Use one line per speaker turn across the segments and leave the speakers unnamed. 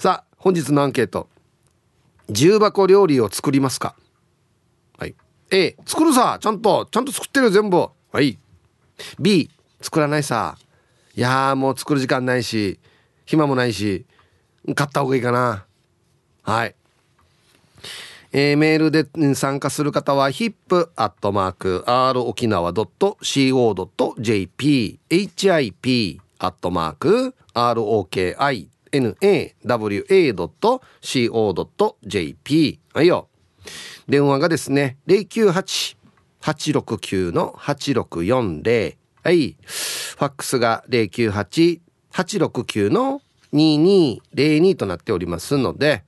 さあ本日のアンケート。重箱料理を作りますか？はい。A 作るさ。ちゃんとちゃんと作ってる全部。はい。B 作らないさ。いやもう作る時間ないし暇もないし買った方がいいかな。はい。えー、メールで参加する方は hip.r 沖 nawa.co.jp はいよ。電話がですね098-869-8640はい。ファックスが098869-2202となっておりますので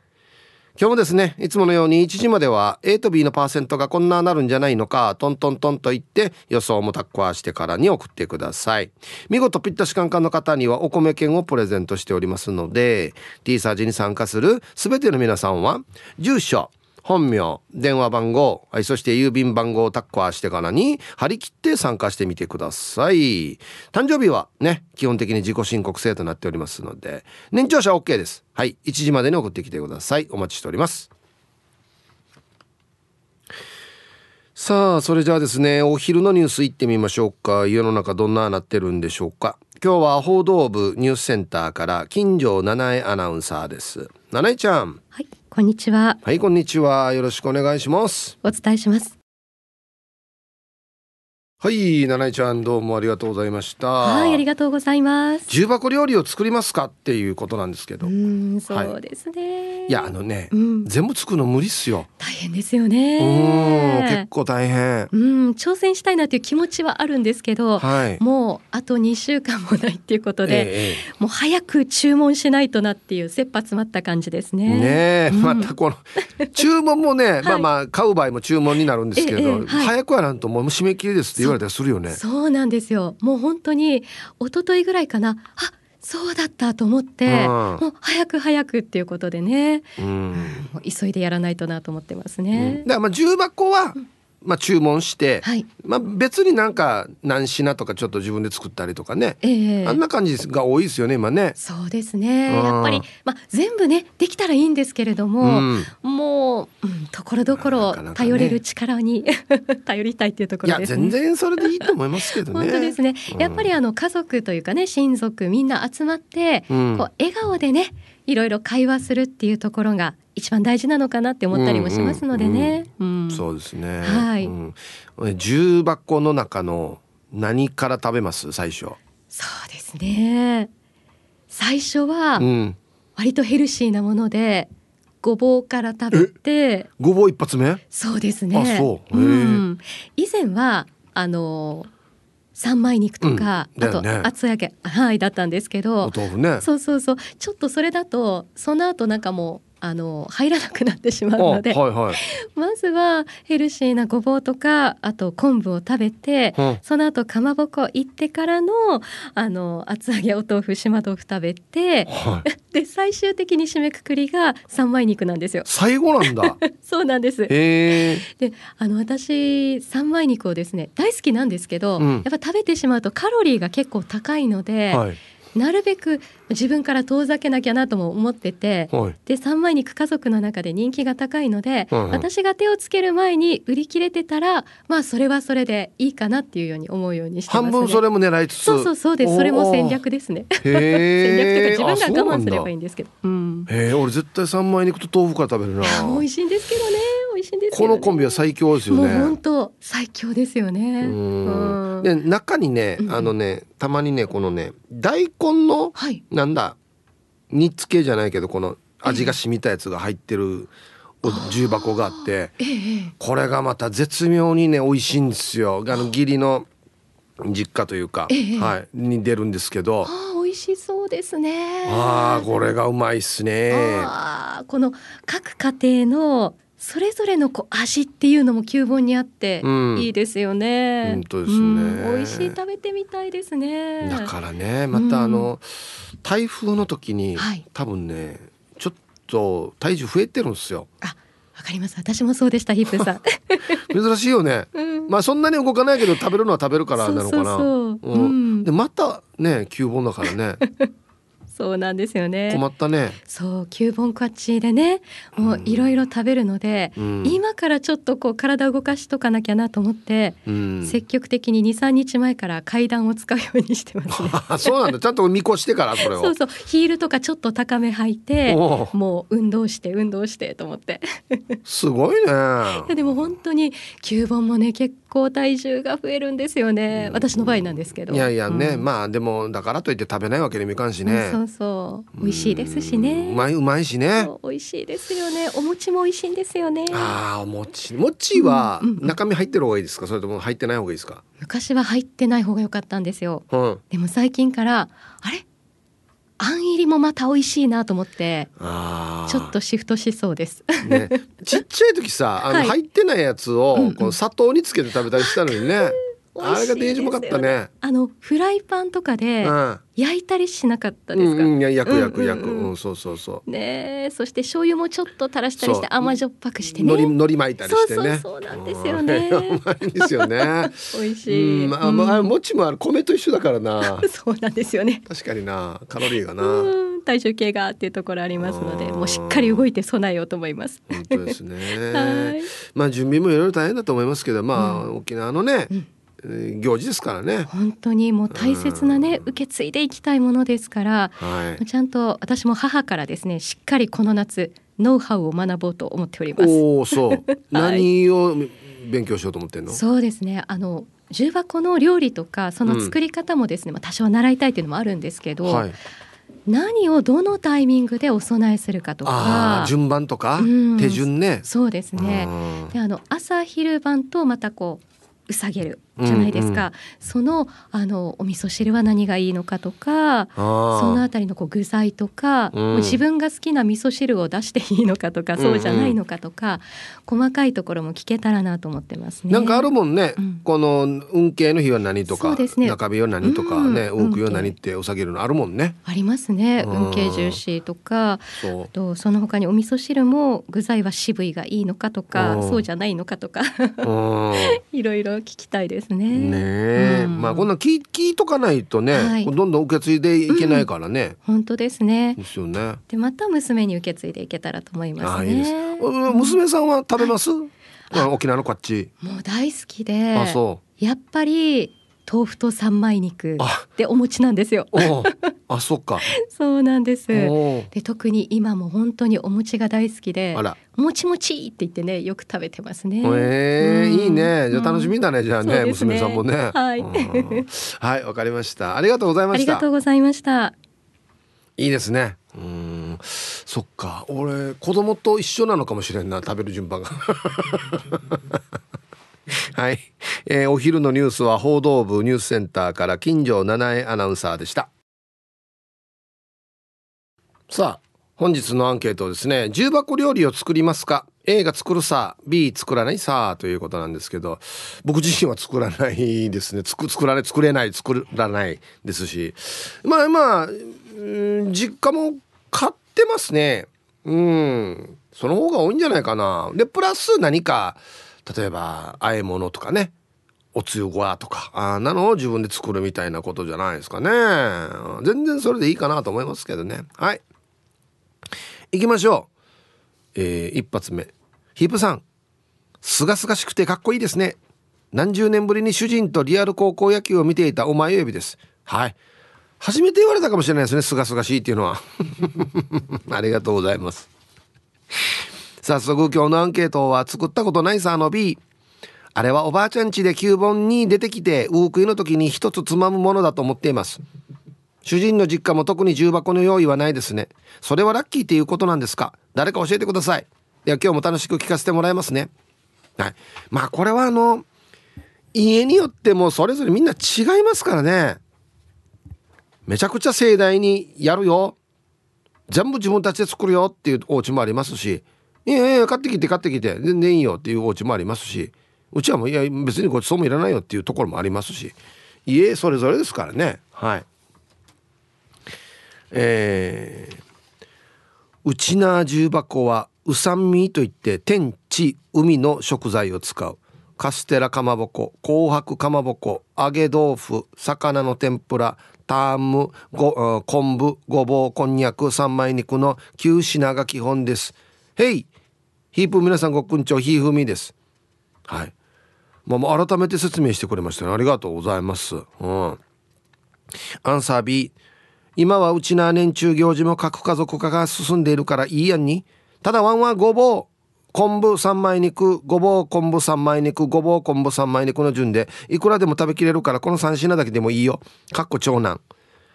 今日もですねいつものように1時までは A と B のパーセントがこんななるんじゃないのかトントントンと言って予想もタッコアしてからに送ってください。見事ぴったしカンカンの方にはお米券をプレゼントしておりますので T サージに参加するすべての皆さんは住所本名電話番号、はい、そして郵便番号をタッカーしてからに張り切って参加してみてください。誕生日はね基本的に自己申告制となっておりますので年長者 OK です。はい1時までに送ってきてください。お待ちしております。さあそれじゃあですねお昼のニュース行ってみましょうか。世の中どんななってるんでしょうか。今日は報道部ニュースセンターから金城七重アナウンサーです。七重ちゃん。
はい。こんにちは。
はい、こんにちは。よろしくお願いします。
お伝えします。
はい、七井ちゃんどうもありがとうございました。
はい、ありがとうございます。
重箱料理を作りますかっていうことなんですけど。う
ん、そうですね。
はい、いや、あのね、うん、全部作るの無理っすよ。
大変ですよね。
結構大変。
うん、挑戦したいなっていう気持ちはあるんですけど、はい、もうあと2週間もないっていうことで、ええ、もう早く注文しないとなっていう切羽詰まった感じですね。
ね、うん、またこの注文もね、はい、まあまあ買う場合も注文になるんですけど、え、早くはなんともう締め切りですって言われたりするよね。
そうなんですよ。もう本当に一昨日ぐらいかな。あそうだったと思って、うん、もう早く早くっていうことでね、うん、急いでやらないとなと思ってますね。
うん、だからまあ重箱はまあ、注文して、はい、まあ、別になんか何品とかちょっと自分で作ったりとかね、えー、あんな感じが多いですよね今ね。
そうですね。やっぱり、まあ、全部ねできたらいいんですけれども、うん、もう、うん、ところどころ頼れる力に、ね、頼りたいっていうところです、
ね、いや全然それでいいと思いますけどね。
本当ですね、やっぱりあの家族というかね親族みんな集まって、こう笑顔でねいろいろ会話するっていうところが一番大事なのかなって思ったりもしますのでね。
そうですね。はい、うん、重箱の中の何から食べます？最初。
そうですね。最初は割とヘルシーなもので。ごぼうから食べて。
ごぼう一発目？
そうですね。そう、うん、以前はあの三枚肉とか、うん。ね、あと厚揚げはいだったんですけど、
ね、
そうそうそう。ちょっとそれだとその後なんかもうあの入らなくなってしまうので、はいはい、まずはヘルシーなごぼうとかあと昆布を食べて、うん、その後かまぼこ行ってからのあの厚揚げお豆腐島豆腐食べて、はい、で最終的に締めくくりが三枚肉なんですよ。
最後なんだ
そうなんです。であの私三枚肉をですね大好きなんですけど、うん、やっぱ食べてしまうとカロリーが結構高いので。はいなるべく自分から遠ざけなきゃなとも思ってて、はい、で三枚肉家族の中で人気が高いので、はいはい、私が手をつける前に売り切れてたらまあそれはそれでいいかなっていうように思うようにしてます、
ね、半分それも狙いつつ。
そうそうそうです。それも戦略ですね。戦略とか自分が我慢すればいいんですけど。うん、
へえ俺絶対三枚肉と豆腐から食べるな。
美味しいんですけどね。美味しいんです、
ね、このコンビは最強ですよね。
もう本当最強ですよね。うん。
で中にねあのねたまにねこのね大根の、はい、なんだ煮つけじゃないけどこの味が染みたやつが入ってる重箱があって、ええ、これがまた絶妙にね美味しいんですよ。あの義理の実家というか、え、はい、に出るんですけど。
美味しそうですね。
ああ、これがうまいっすね。
ああ、この各家庭のそれぞれのこう味っていうのも旧本にあっていいですよね。
本当ですね、うん、
美味しい食べてみたいですね。
だからね、またあの、うん、台風の時に、はい、多分ね、ちょっと体重増えてるんですよ。
あ、わかります。私もそうでした、ヒップさん。
珍しいよね。うん、まあそんなに動かないけど食べるのは食べるからなのかな。でまたね、旧本だからね。
そうなんですよね。
困ったね。
そう9本勝ちでねもういろいろ食べるので、うん、今からちょっとこう体動かしとかなきゃなと思って、うん、積極的に23日前から階段を使うようにしてますね。
そうなんだ。ちゃんと見越してからそれを
そうそう。ヒールとかちょっと高め履いてもう運動して運動してと思って。
すごいね。
でも本当に9本もね結構体重が増えるんですよね、私の場合なんですけど。
いやいやね、うん、まあでもだからといって食べないわけにもいかんしね、
そうそう。美味しいですしね。
うまいうまいしね。
美味しいですよね。お餅も美味しいんですよね。
ああお餅。餅は中身入ってる方がいいですか、それとも入ってない方がいいですか？
昔は入ってない方が良かったんですよ、うん、でも最近からあれ？あん入りもまた美味しいなと思ってちょっとシフトしそうです、
ね、ちっちゃい時さあの入ってないやつをこの砂糖につけて食べたりしたのにね、あれがデージもかったね。
あのフライパンとかで焼いたりしなかったですか？うん、
いや焼く焼く焼く、うん、そうそうそう。
ねそして醤油もちょっと垂らしたりして甘じょっぱくしてね。
海苔海苔巻いたりして
ね。そうなんですよね。
うま いですよね。
美味しい。
うん、まあ、まあ、もちもある米と一緒だからな。
そうなんですよね。
確かになカロリーがな。
体重計がっていうところありますので、もうしっかり動いて備えようと思います。
本当ですね。まあ準備もいろいろ大変だと思いますけど、まあ、沖縄のね。行事ですからね。
本当にもう大切なね、受け継いでいきたいものですから、はい、ちゃんと私も母からですねしっかりこの夏ノウハウを学ぼうと思っております。
おおそう、何を勉強しようと思ってんの？
そうですね。あの重箱の料理とかその作り方もですね、うん、まあ多少習いたいっていうのもあるんですけど、はい、何をどのタイミングでお供えするかとか
順番とか、うん、手順ね。
そうですね。であの朝昼晩とまたこううさげるじゃないですか、うんうん、そのあのお味噌汁は何がいいのかとかそのあたりのこう具材とか、うん、自分が好きな味噌汁を出していいのかとか、そうじゃないのかとか細かいところも聞けたらなと思ってますね。
なんかあるもんね、うん、この運慶の日は何とか、ね、中日は何とかね、うん、多くは何ってお酒るのあるもんね。
ありますね。運慶重視とかとその他にお味噌汁も具材は渋いがいいのかとかそうじゃないのかとか。いろいろ聞きたいですね。
ね、うん、まあこんな聞聞いとかないとね、はい、どんどん受け継いでいけないからね。
うん、本当ですね。
ですよね。
でまた娘に受け継いでいけたらと思いますね。
娘さんは食べます？はい、沖縄のこっち。
もう大好きで。あそう。やっぱり豆腐と三枚肉でお餅なんですよ。
あ、そっか。
そうなんです。で、特に今も本当にお餅が大好きで、もちもちって言ってね、よく食べてますね。
ええーうん、いいね。じゃ楽しみだね。じゃあね、ね娘さんもね。はい。はい、わかりました。ありがとうございました。
ありがとうございました。
いいですね。うん、そっか。俺子供と一緒なのかもしれんな。食べる順番が。はい、えー、お昼のニュースは報道部ニュースセンターから金城七重アナウンサーでした。さあ本日のアンケートですね。重箱料理を作りますか？A が作るさ B 作らない？さということなんですけど僕自身は作らないですね。作作らない作れない作らないですし。まあまあ実家も買ってますね。うん。その方が多いんじゃないかな。でプラス何か例えば和え物とかね。おつゆごわとか。あなのを自分で作るみたいなことじゃないですかね。全然それでいいかなと思いますけどね。はい。行きましょう。えー、一発目。ヒープさん。すがすがしくてかっこいいですね。何十年ぶりに主人とリアル高校野球を見ていたお前指です。はい。初めて言われたかもしれないですねすがすがしいっていうのは。ありがとうございます。早速今日のアンケートは作ったことないさあの B あれはおばあちゃん家で9本に出てきてウークイの時に一つつまむものだと思っています。主人の実家も特に重箱の用意はないですね。それはラッキーっていうことなんですか？誰か教えてください。では今日も楽しく聞かせてもらいますね。はい。まあこれはあの家によってもそれぞれみんな違いますからね。めちゃくちゃ盛大にやるよ。全部自分たちで作るよっていうお家もありますしいやいや買ってきて買ってきて。全然いいよっていうお家もありますしうちはもういや別にごちそうもいらないよっていうところもありますし家それぞれですからね。はい。えー、うちな重箱はうさんみといって天地海の食材を使う。カステラかまぼこ紅白かまぼこ揚げ豆腐魚の天ぷらタームご昆布ごぼうこんにゃく三枚肉の9品が基本です。へい。ヒープ皆さんごくんちょひーふみです。はい。まあ、改めて説明してくれましたね。ありがとうございます。うん。アンサー B 今はうちな年中行事も核家族化が進んでいるからいいやんに。ただワンはごぼう。昆布三枚肉ごぼう昆布三枚肉ごぼう昆布三枚肉の順でいくらでも食べきれるからこの3品だけでもいいよ。かっこ長男。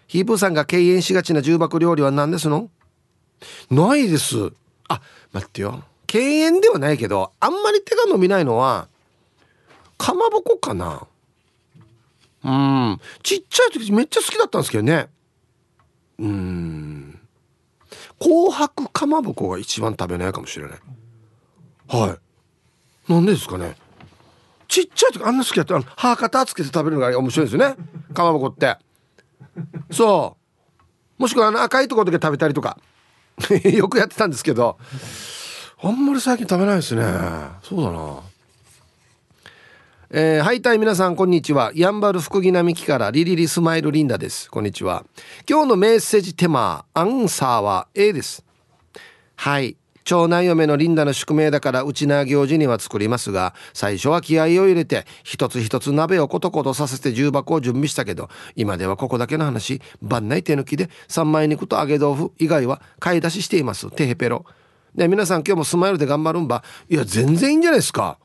ヒープーさんが敬遠しがちな重箱料理は何ですの？ないです。あ待ってよ。敬遠ではないけどあんまり手が伸びないのはかまぼこかな。うん。ちっちゃい時めっちゃ好きだったんですけどね。うん。紅白かまぼこが一番食べないかもしれない。はい。なんでですかね。ちっちゃい時あんな好きだった。歯型つけて食べるのが面白いですよね。かまぼこって。そう。もしくはあの赤いところだけ食べたりとか。よくやってたんですけどあんまり最近食べないですね。そうだな。えー、はいたい皆さんこんにちは。やんばる福木並木からリリリスマイルリンダです。こんにちは。今日のメッセージテーマアンサーは A です。はい。長男嫁のリンダの宿命だからうちな行事には作りますが最初は気合を入れて一つ一つ鍋をコトコトさせて重箱を準備したけど今ではここだけの話。番内手抜きで三枚肉と揚げ豆腐以外は買い出ししています。テヘペロ。で皆さん今日もスマイルで頑張るんば。いや全然いいんじゃないですか。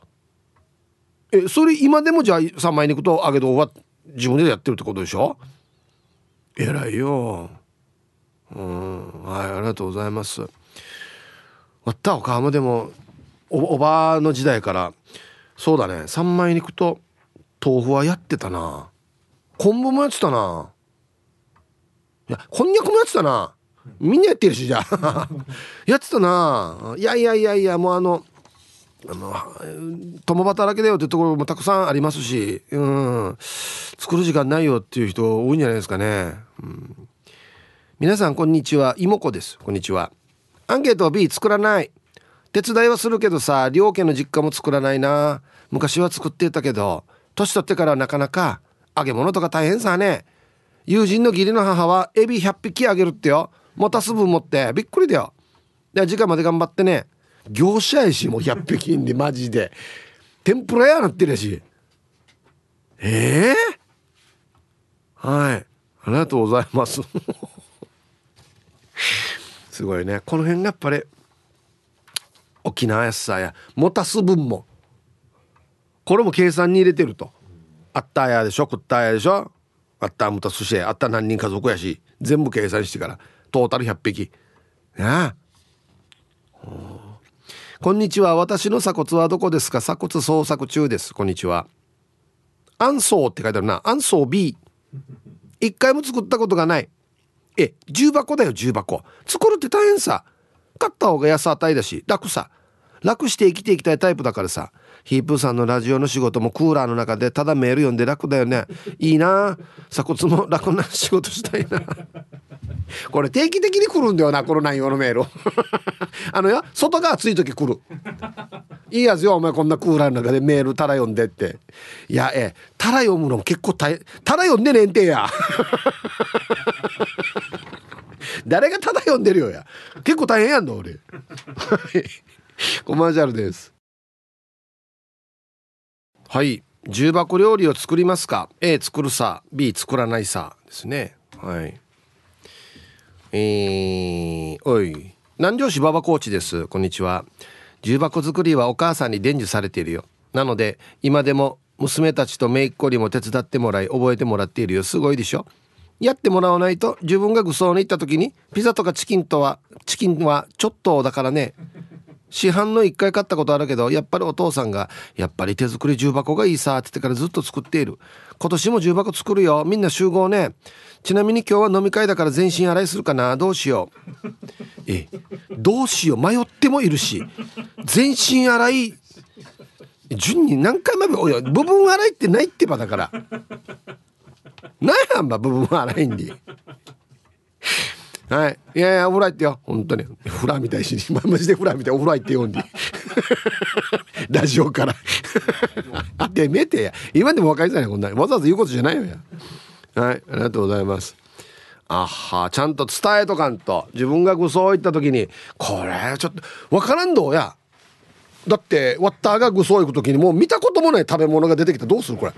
えそれ今でもじゃあ三枚肉と揚げ豆腐は自分でやってるってことでしょ？偉いよ。うんはいありがとうございます。わったおかもでもおばの時代からそうだね三枚肉と豆腐はやってたな。昆布もやってたな。いやこんにゃくもやってたな。みんなやってるしじゃあ。やってたな。いやいやいやいやもうあのあの共働きだよってところもたくさんありますし、うん、作る時間ないよっていう人多いんじゃないですかね、うん、皆さんこんにちは。妹子です。こんにちは。アンケート B 作らない。手伝いはするけどさ両家の実家も作らないな。昔は作ってたけど年取ってからなかなか揚げ物とか大変さね。友人の義理の母はエビ100匹あげるってよ。持たす分持ってびっくりだよ。で時間まで頑張ってね業者やしもう100匹んでマジで。天ぷらやなってるやし。ええー、はい。ありがとうございます。すごいね。この辺がやっぱり沖縄やさや。持たす分も。これも計算に入れてると。あったやでしょ？食ったやでしょ？あったむたすし。あった何人家族やし。全部計算してから。トータル100匹。ねこんにちは。私の鎖骨はどこですか？鎖骨捜索中です。こんにちは。アンソーって書いてあるな。アンソー B 一回も作ったことがない。え重箱だよ重箱。作るって大変さ。買った方が安値だし楽さ。楽して生きていきたいタイプだからさ。ヒープーさんのラジオの仕事もクーラーの中でただメール読んで楽だよね。いいな。鎖骨も楽な仕事したいな。これ定期的に来るんだよなこの内容のメール。あのよ外が暑い時来る。いいやつよお前こんなクーラーの中でメールたら読んでって。いやええたら読むの結構大変。たら読んでねんてや。誰がただ読んでるよや。結構大変やんの俺。コマーシャルです。はい。重箱料理を作りますか？A 作るさ。B 作らないさですね。はい。えー、おい。南城市馬場コーチです。こんにちは。重箱作りはお母さんに伝授されているよ。なので今でも娘たちと姪っ子にも手伝ってもらい覚えてもらっているよ。すごいでしょ？やってもらわないと自分が愚装に行った時にピザとかチキンとはチキンはちょっとだからね。市販の1回買ったことあるけどやっぱりお父さんが「やっぱり手作り重箱がいいさ」って言ってからずっと作っている。今年も重箱作るよ。みんな集合ね。ちなみに今日は飲み会だから全身洗いするかな。どうしよう。えどうしよう。迷ってもいるし。全身洗い順に何回もおや部分洗いってないってばだから。何やんば部分洗いんではい。いやいやお風呂入ってよ。本当に。フラみたいしマジでフラみたいお風呂入ってよんで ラジオから。あてめてや。今でも若いさねこんな。わざわざ言うことじゃないよや。はい。ありがとうございます。あはちゃんと伝えとかんと。自分がそういった時にこれちょっと分からんどうや。だってワッターがグソ行く時にもう見たこともない食べ物が出てきたどうするこれ。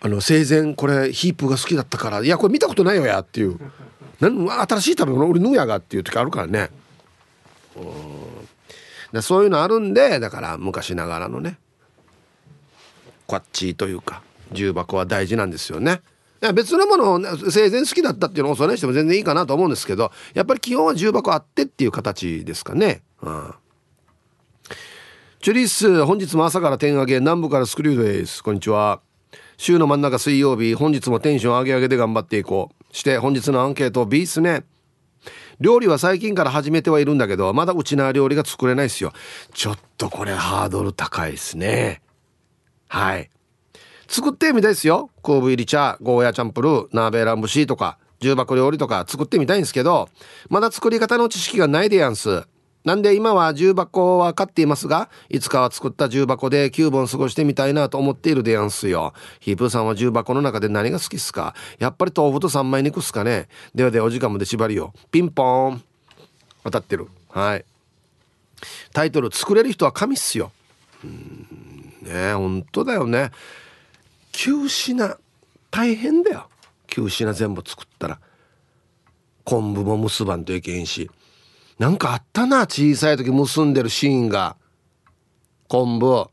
あの生前これヒープが好きだったからいやこれ見たことないよやっていう。何新しい食べ物俺ぬやがっていう時あるからね。うん。そういうのあるんでだから昔ながらのね。こっちというか重箱は大事なんですよね。別のものを生前好きだったっていうのをそれにしても全然いいかなと思うんですけどやっぱり基本は重箱あってっていう形ですかね。うん。チュリス本日も朝から点上げ南部からスクリューです。こんにちは。週の真ん中水曜日本日もテンション上げ上げで頑張っていこう。して本日のアンケート B っすね。料理は最近から始めてはいるんだけどまだうちな料理が作れないっすよ。ちょっとこれハードル高いっすね。はい。作ってみたいですよ。昆布入り茶ゴーヤチャンプルー鍋ランブシーとか重箱料理とか作ってみたいんですけどまだ作り方の知識がないでやんす。なんで今は重箱は買っていますが、いつかは作った重箱で9本過ごしてみたいなと思っているでやんすよ。ヒープーさんは重箱の中で何が好きっすか？やっぱり豆腐と三枚肉っすかねではではお時間まで縛りよ。ピンポーン。当たってる。はい。タイトル、作れる人は神っすよ。うんね本当だよね。9品、大変だよ。9品全部作ったら。昆布も結ばんといけんし。なんかあったな小さい時結んでるシーンが。昆布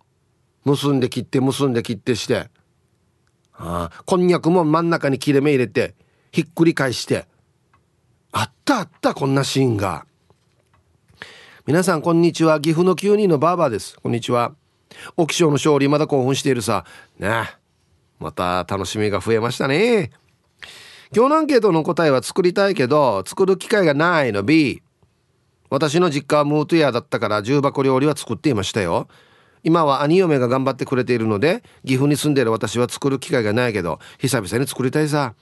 結んで切って結んで切ってして。ああ。こんにゃくも真ん中に切れ目入れてひっくり返して。あったあったこんなシーンが。皆さんこんにちは。岐阜の9人のバーバーです。こんにちは。沖賞の勝利まだ興奮しているさ。ね。また楽しみが増えましたね。今日のアンケートの答えは作りたいけど作る機会がないの。B 私の実家はムートヤーだったから重箱料理は作っていましたよ。今は兄嫁が頑張ってくれているので岐阜に住んでいる私は作る機会がないけど久々に作りたいさ。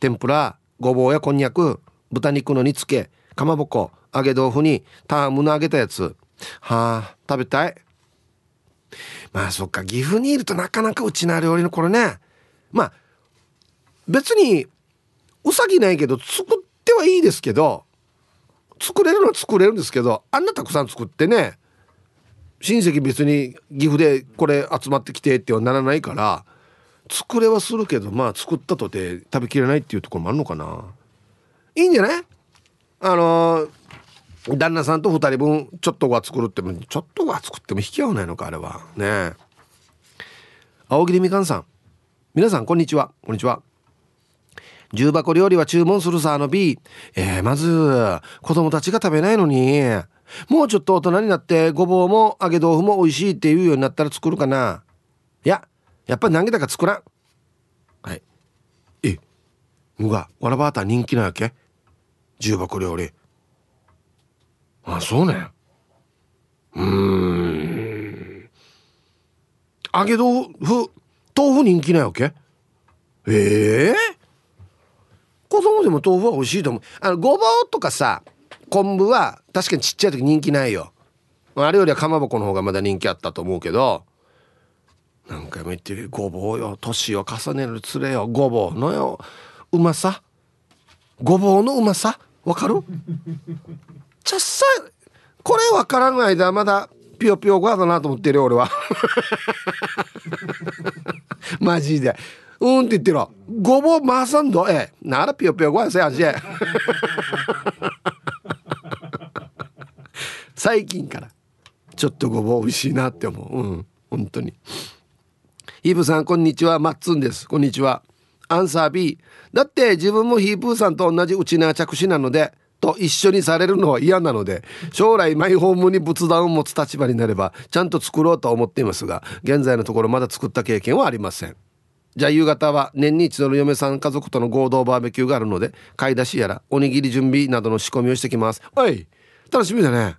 天ぷらごぼうやこんにゃく豚肉の煮付けかまぼこ揚げ豆腐にタームの揚げたやつ。はあ食べたい。まあそっか岐阜にいるとなかなかうちな料理のこれね。まあ別にうさぎないけど作ってはいいですけど作れるのは作れるんですけどあんなたくさん作ってね親戚別に岐阜でこれ集まってきてってはならないから作れはするけどまあ作ったとて食べきれないっていうところもあるのかな。いいんじゃない？あのー、旦那さんと2人分ちょっとは作るってちょっとは作っても引き合わないのかあれは。ね青桐みかんさん。皆さんこんにちは。こんにちは。重箱料理は注文するさあの B えー、まず子供たちが食べないのに。もうちょっと大人になってごぼうも揚げ豆腐も美味しいって言うようになったら作るかな。いややっぱり投げたか作らん。はい。えむがわらバーター人気なわけ。重箱料理。あそうね。うん。揚げ豆腐豆腐人気なわけ。ええー？子供でも豆腐は美味しいと思う。あのごぼうとかさ昆布は確かにちっちゃい時人気ないよ。あれよりはかまぼこの方がまだ人気あったと思うけど何回も言ってるごぼうよ年を重ねるつれよごぼうのようまさ。ごぼうのうまさ。わかる？ちゃっさこれわからん間まだピヨピヨごだなと思ってるよ俺は。マジでうんって言ってるごぼう回さんど？えならぴよぴよごやせ味 最近から。ちょっとごぼう美味しいなって思う。うん。本当に。ヒープさんこんにちは。マッツンです。こんにちは。アンサー B だって自分もヒープーさんと同じうちな着手なのでと一緒にされるのは嫌なので将来マイホームに仏壇を持つ立場になればちゃんと作ろうと思っていますが現在のところまだ作った経験はありません。じゃあ夕方は年に一度の嫁さん家族との合同バーベキューがあるので買い出しやらおにぎり準備などの仕込みをしてきます。はい楽しみだね。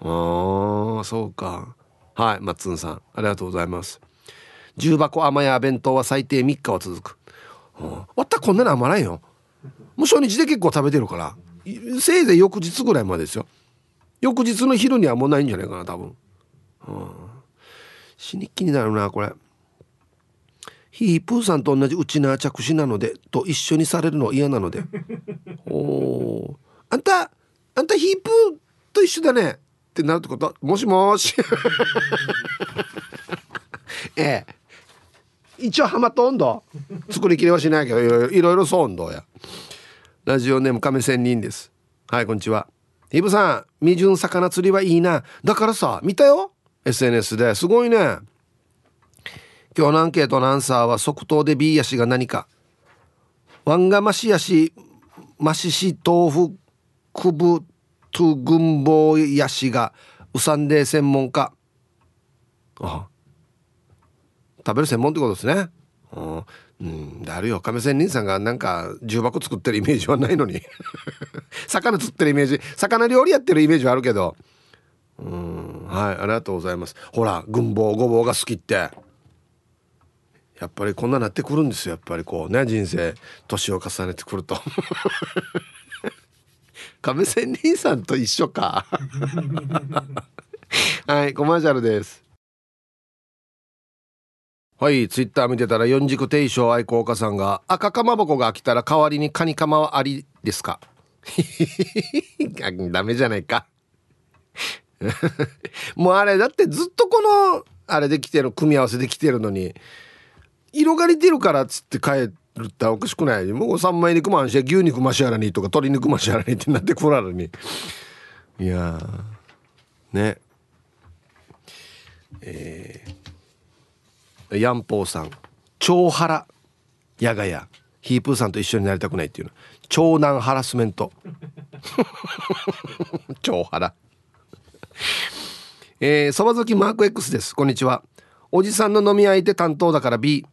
ああそうか。はいマッツンさんありがとうございます。重箱甘や弁当は最低3日は続く。わったこんなの甘ないよ。もう初日で結構食べてるからせいぜい翌日ぐらいまでですよ。翌日の昼にはもうないんじゃないかな多分、うん、死に気になるなこれ。ヒープーさんと同じうちな着手なのでと一緒にされるの嫌なので。おおあんたあんたヒープーと一緒だね。ってなるってこと？もしもし。ええ。一応ハマった温度？作りきれはしないけどいろいろそう温度や。ラジオネーム亀仙人です。はいこんにちは。イブさん未純魚釣りはいいな。だからさ見たよ？SNS ですごいね今日のアンケートのアンサーは即答で B やしが何か。ワンガマシヤシマシシ豆腐クブトゥ軍棒ヤシがウサンデー専門家あ食べる専門ってことですね。うん。だるよ亀仙人さんがなんか重箱作ってるイメージはないのに。魚釣ってるイメージ。魚料理やってるイメージはあるけど。うんはいありがとうございます。ほら軍棒ごぼうが好きって。やっぱりこんななってくるんですよ。やっぱりこうね人生年を重ねてくると。亀仙人さんと一緒か。はいコマーシャルです。はいツイッター見てたら四軸定称愛好家さんが赤かまぼこが来たら代わりにカニカマはありですか？ダメじゃないか。もうあれだってずっとこのあれで来てる組み合わせで来てるのに色が似てるからっつって帰るっておかしくない？もう三枚肉もあんし牛肉マシアラにとか鶏肉マシアラにってなってこらるに。いやね。えー、ヤンポーさん。長原やがや。ヒープーさんと一緒になりたくないっていうの。長男ハラスメント。長原えー、そば好きマーク X です。こんにちは。おじさんの飲み相手担当だから B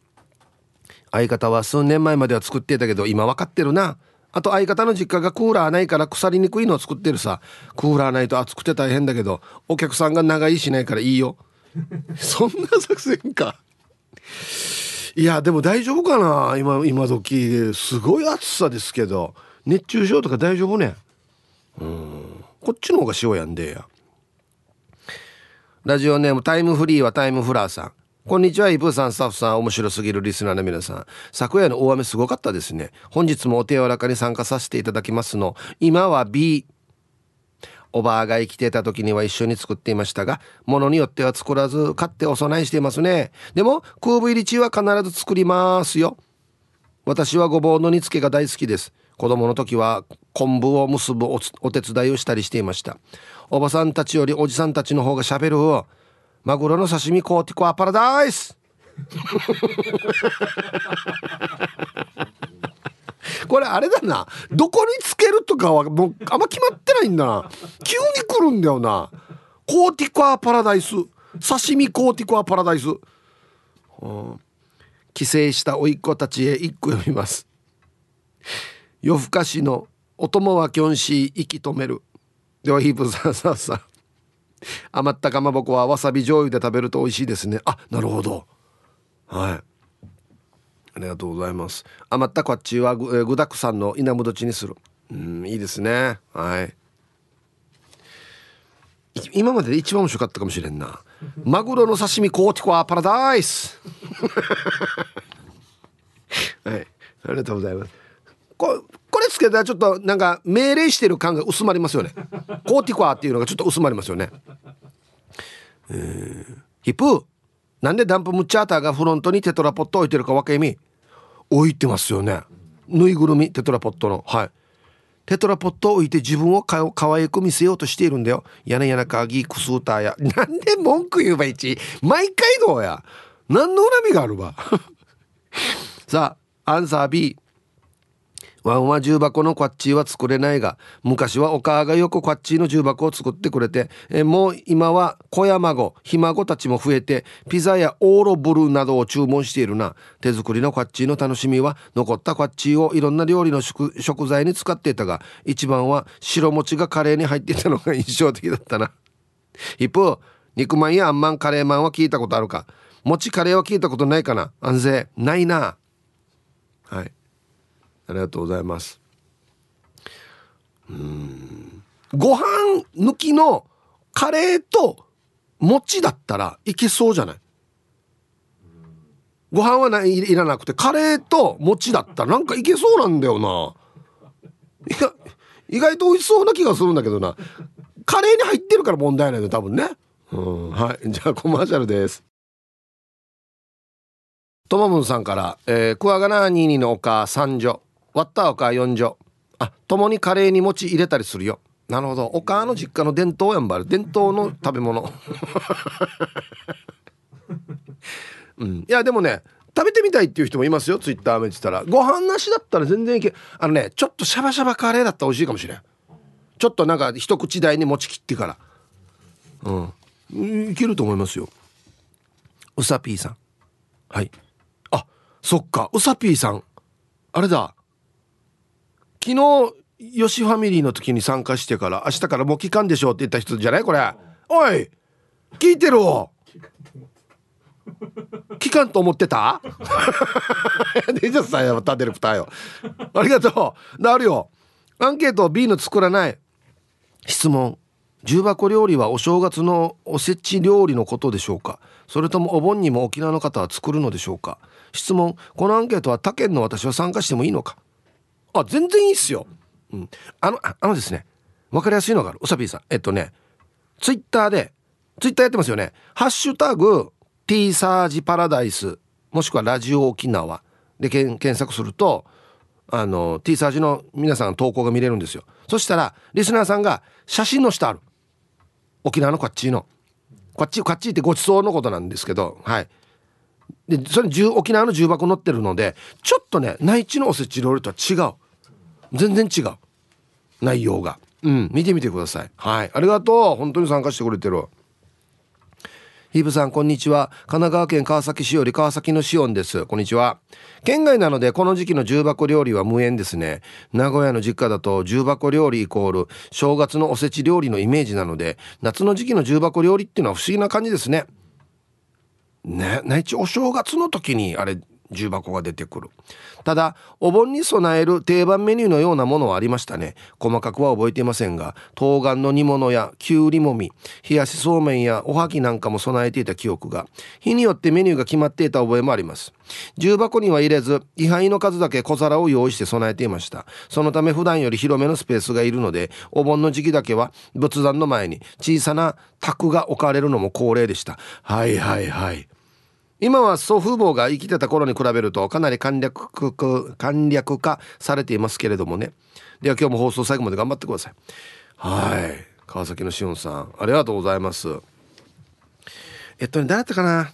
相方は数年前までは作ってたけど今分かってるな。あと相方の実家がクーラーないから腐りにくいのを作ってるさ。クーラーないと暑くて大変だけどお客さんが長居しないからいいよ。そんな作戦か。いやでも大丈夫かな。今今時すごい暑さですけど。熱中症とか大丈夫ね。うん。こっちの方が塩やんでや。ラジオネームタイムフリーはタイムフラーさん。こんにちはイブーさんスタッフさん面白すぎるリスナーの皆さん。昨夜の大雨すごかったですね。本日もお手柔らかに参加させていただきますの。今は B おばあが生きてた時には一緒に作っていましたが物によっては作らず買ってお供えしていますね。でも空部入り中は必ず作りますよ。私はごぼうの煮付けが大好きです。子供の時は昆布を結ぶお手伝いをしたりしていました。おばさんたちよりおじさんたちの方がしゃべるマグロの刺身コーティコアパラダイスこれあれだな。どこにつけるとかはもうあんま決まってないんだな。急に来るんだよな。コーティコアパラダイス刺身コーティコアパラダイス、うん、帰省した甥っ子たちへ一句読みます。夜更かしのお供はキョンシー息止める。ではヒープさんさんさん余ったかまぼこはわさび醤油で食べると美味しいですね。あなるほど。はい。ありがとうございます。余ったこっちは具具だくさんの稲むどちにする。うんいいですね。はい。今までで一番面白かったかもしれんな。マグロの刺身コーティコアパラダイスはい。ありがとうございます。ここれつけたらちょっとなんか命令してる感が薄まりますよね。コーティコアっていうのがちょっと薄まりますよね。えー、ヒップなんでダンプムチャーターがフロントにテトラポット置いてるか分け意味置いてますよね。ぬいぐるみテトラポットの。はい。テトラポットを置いて自分をか可愛く見せようとしているんだよ。やなやなかギークスーターや。なんで文句言えばいち？毎回どうや？何の恨みがあるわ？さあアンサー B ワンは重箱のこっちは作れないが昔はお母がよくこっちの重箱を作ってくれてえもう今は小山子ひ孫たちも増えてピザやオーロブルなどを注文しているな。手作りのこっちの楽しみは残ったこっちをいろんな料理の食材に使っていたが一番は白餅がカレーに入っていたのが印象的だったな。一方肉まんやあんまんカレーまんは聞いたことあるか。餅カレーは聞いたことないかな。安全ないな。はい。ありがとうございます。うん。ご飯抜きのカレーと餅だったらいけそうじゃない？ご飯はないいらなくてカレーと餅だったらなんかいけそうなんだよな。いや意外と美味しそうな気がするんだけどな。カレーに入ってるから問題ないの多分ね。うんはい。じゃあコマーシャルです。ともぶんさんから、えー、クワガナーニーニの丘三女割った丘四女あ共にカレーに餅入れたりするよ。なるほど。お母の実家の伝統やんばる。伝統の食べ物。うん。いやでもね食べてみたいっていう人もいますよ。ツイッター見てたら。ご飯なしだったら全然いけあのねちょっとシャバシャバカレーだったら美味しいかもしれん。ちょっとなんか一口大に餅切ってから。うん。いけると思いますよ。うさぴーさん。はい。あそっか。うさぴーさん。あれだ。昨日よしファミリーの時に参加してから明日からもう期間でしょうって言った人じゃないこれ。おい聞いてる期間と思ってた？でじゃさや立てる蓋よ。ありがとう。なるよ。アンケート B の作らない質問。重箱料理はお正月のおせち料理のことでしょうか？それともお盆にも沖縄の方は作るのでしょうか？質問。このアンケートは他県の私は参加してもいいのか？あ全然いいっすよ、うん、あのあのですね分かりやすいのがある。うさぴーさん。えっとねツイッターでツイッターやってますよね。ハッシュタグ T サージパラダイスもしくはラジオ沖縄。で検索するとあの T サージの皆さん投稿が見れるんですよ。そしたらリスナーさんが写真の下ある。沖縄のこっちの。こっちこっちってごちそうのことなんですけどはい。でそれ沖縄の重箱載ってるのでちょっとね内地のおせち料理とは違う。全然違う。内容が。うん。見てみてください。はい。ありがとう。本当に参加してくれてる。ヒープさんこんにちは。神奈川県川崎市より川崎のシオンです。こんにちは。県外なのでこの時期の重箱料理は無縁ですね。名古屋の実家だと重箱料理イコール正月のおせち料理のイメージなので夏の時期の重箱料理っていうのは不思議な感じですね。ね内地お正月の時にあれ重箱が出てくる。ただお盆に備える定番メニューのようなものはありましたね。細かくは覚えていませんが冬瓜の煮物やきゅうりもみ冷やしそうめんやおはぎなんかも備えていた記憶が日によってメニューが決まっていた覚えもあります。重箱には入れず位牌の数だけ小皿を用意して備えていました。そのため普段より広めのスペースがいるのでお盆の時期だけは仏壇の前に小さな卓が置かれるのも恒例でした。はいはいはい。今は祖父母が生きてた頃に比べるとかなり簡略簡略化されていますけれどもね。では今日も放送最後まで頑張ってください。はい。川崎のしおんさんありがとうございます。えっとね誰だったかな？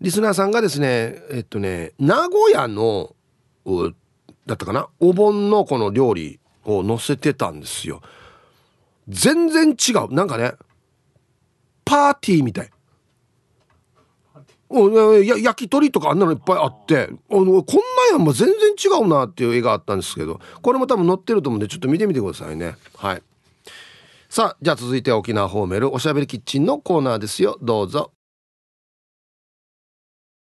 リスナーさんがですねえっとね名古屋のだったかな？お盆のこの料理を載せてたんですよ。全然違う。なんかねパーティーみたい。や焼き鳥とかあんなのいっぱいあってあのこんなんやんも全然違うなっていう絵があったんですけどこれも多分載ってると思うんでちょっと見てみてくださいね。はい。さあじゃあ続いて沖縄ホーメルおしゃべりキッチンのコーナーですよ。どうぞ。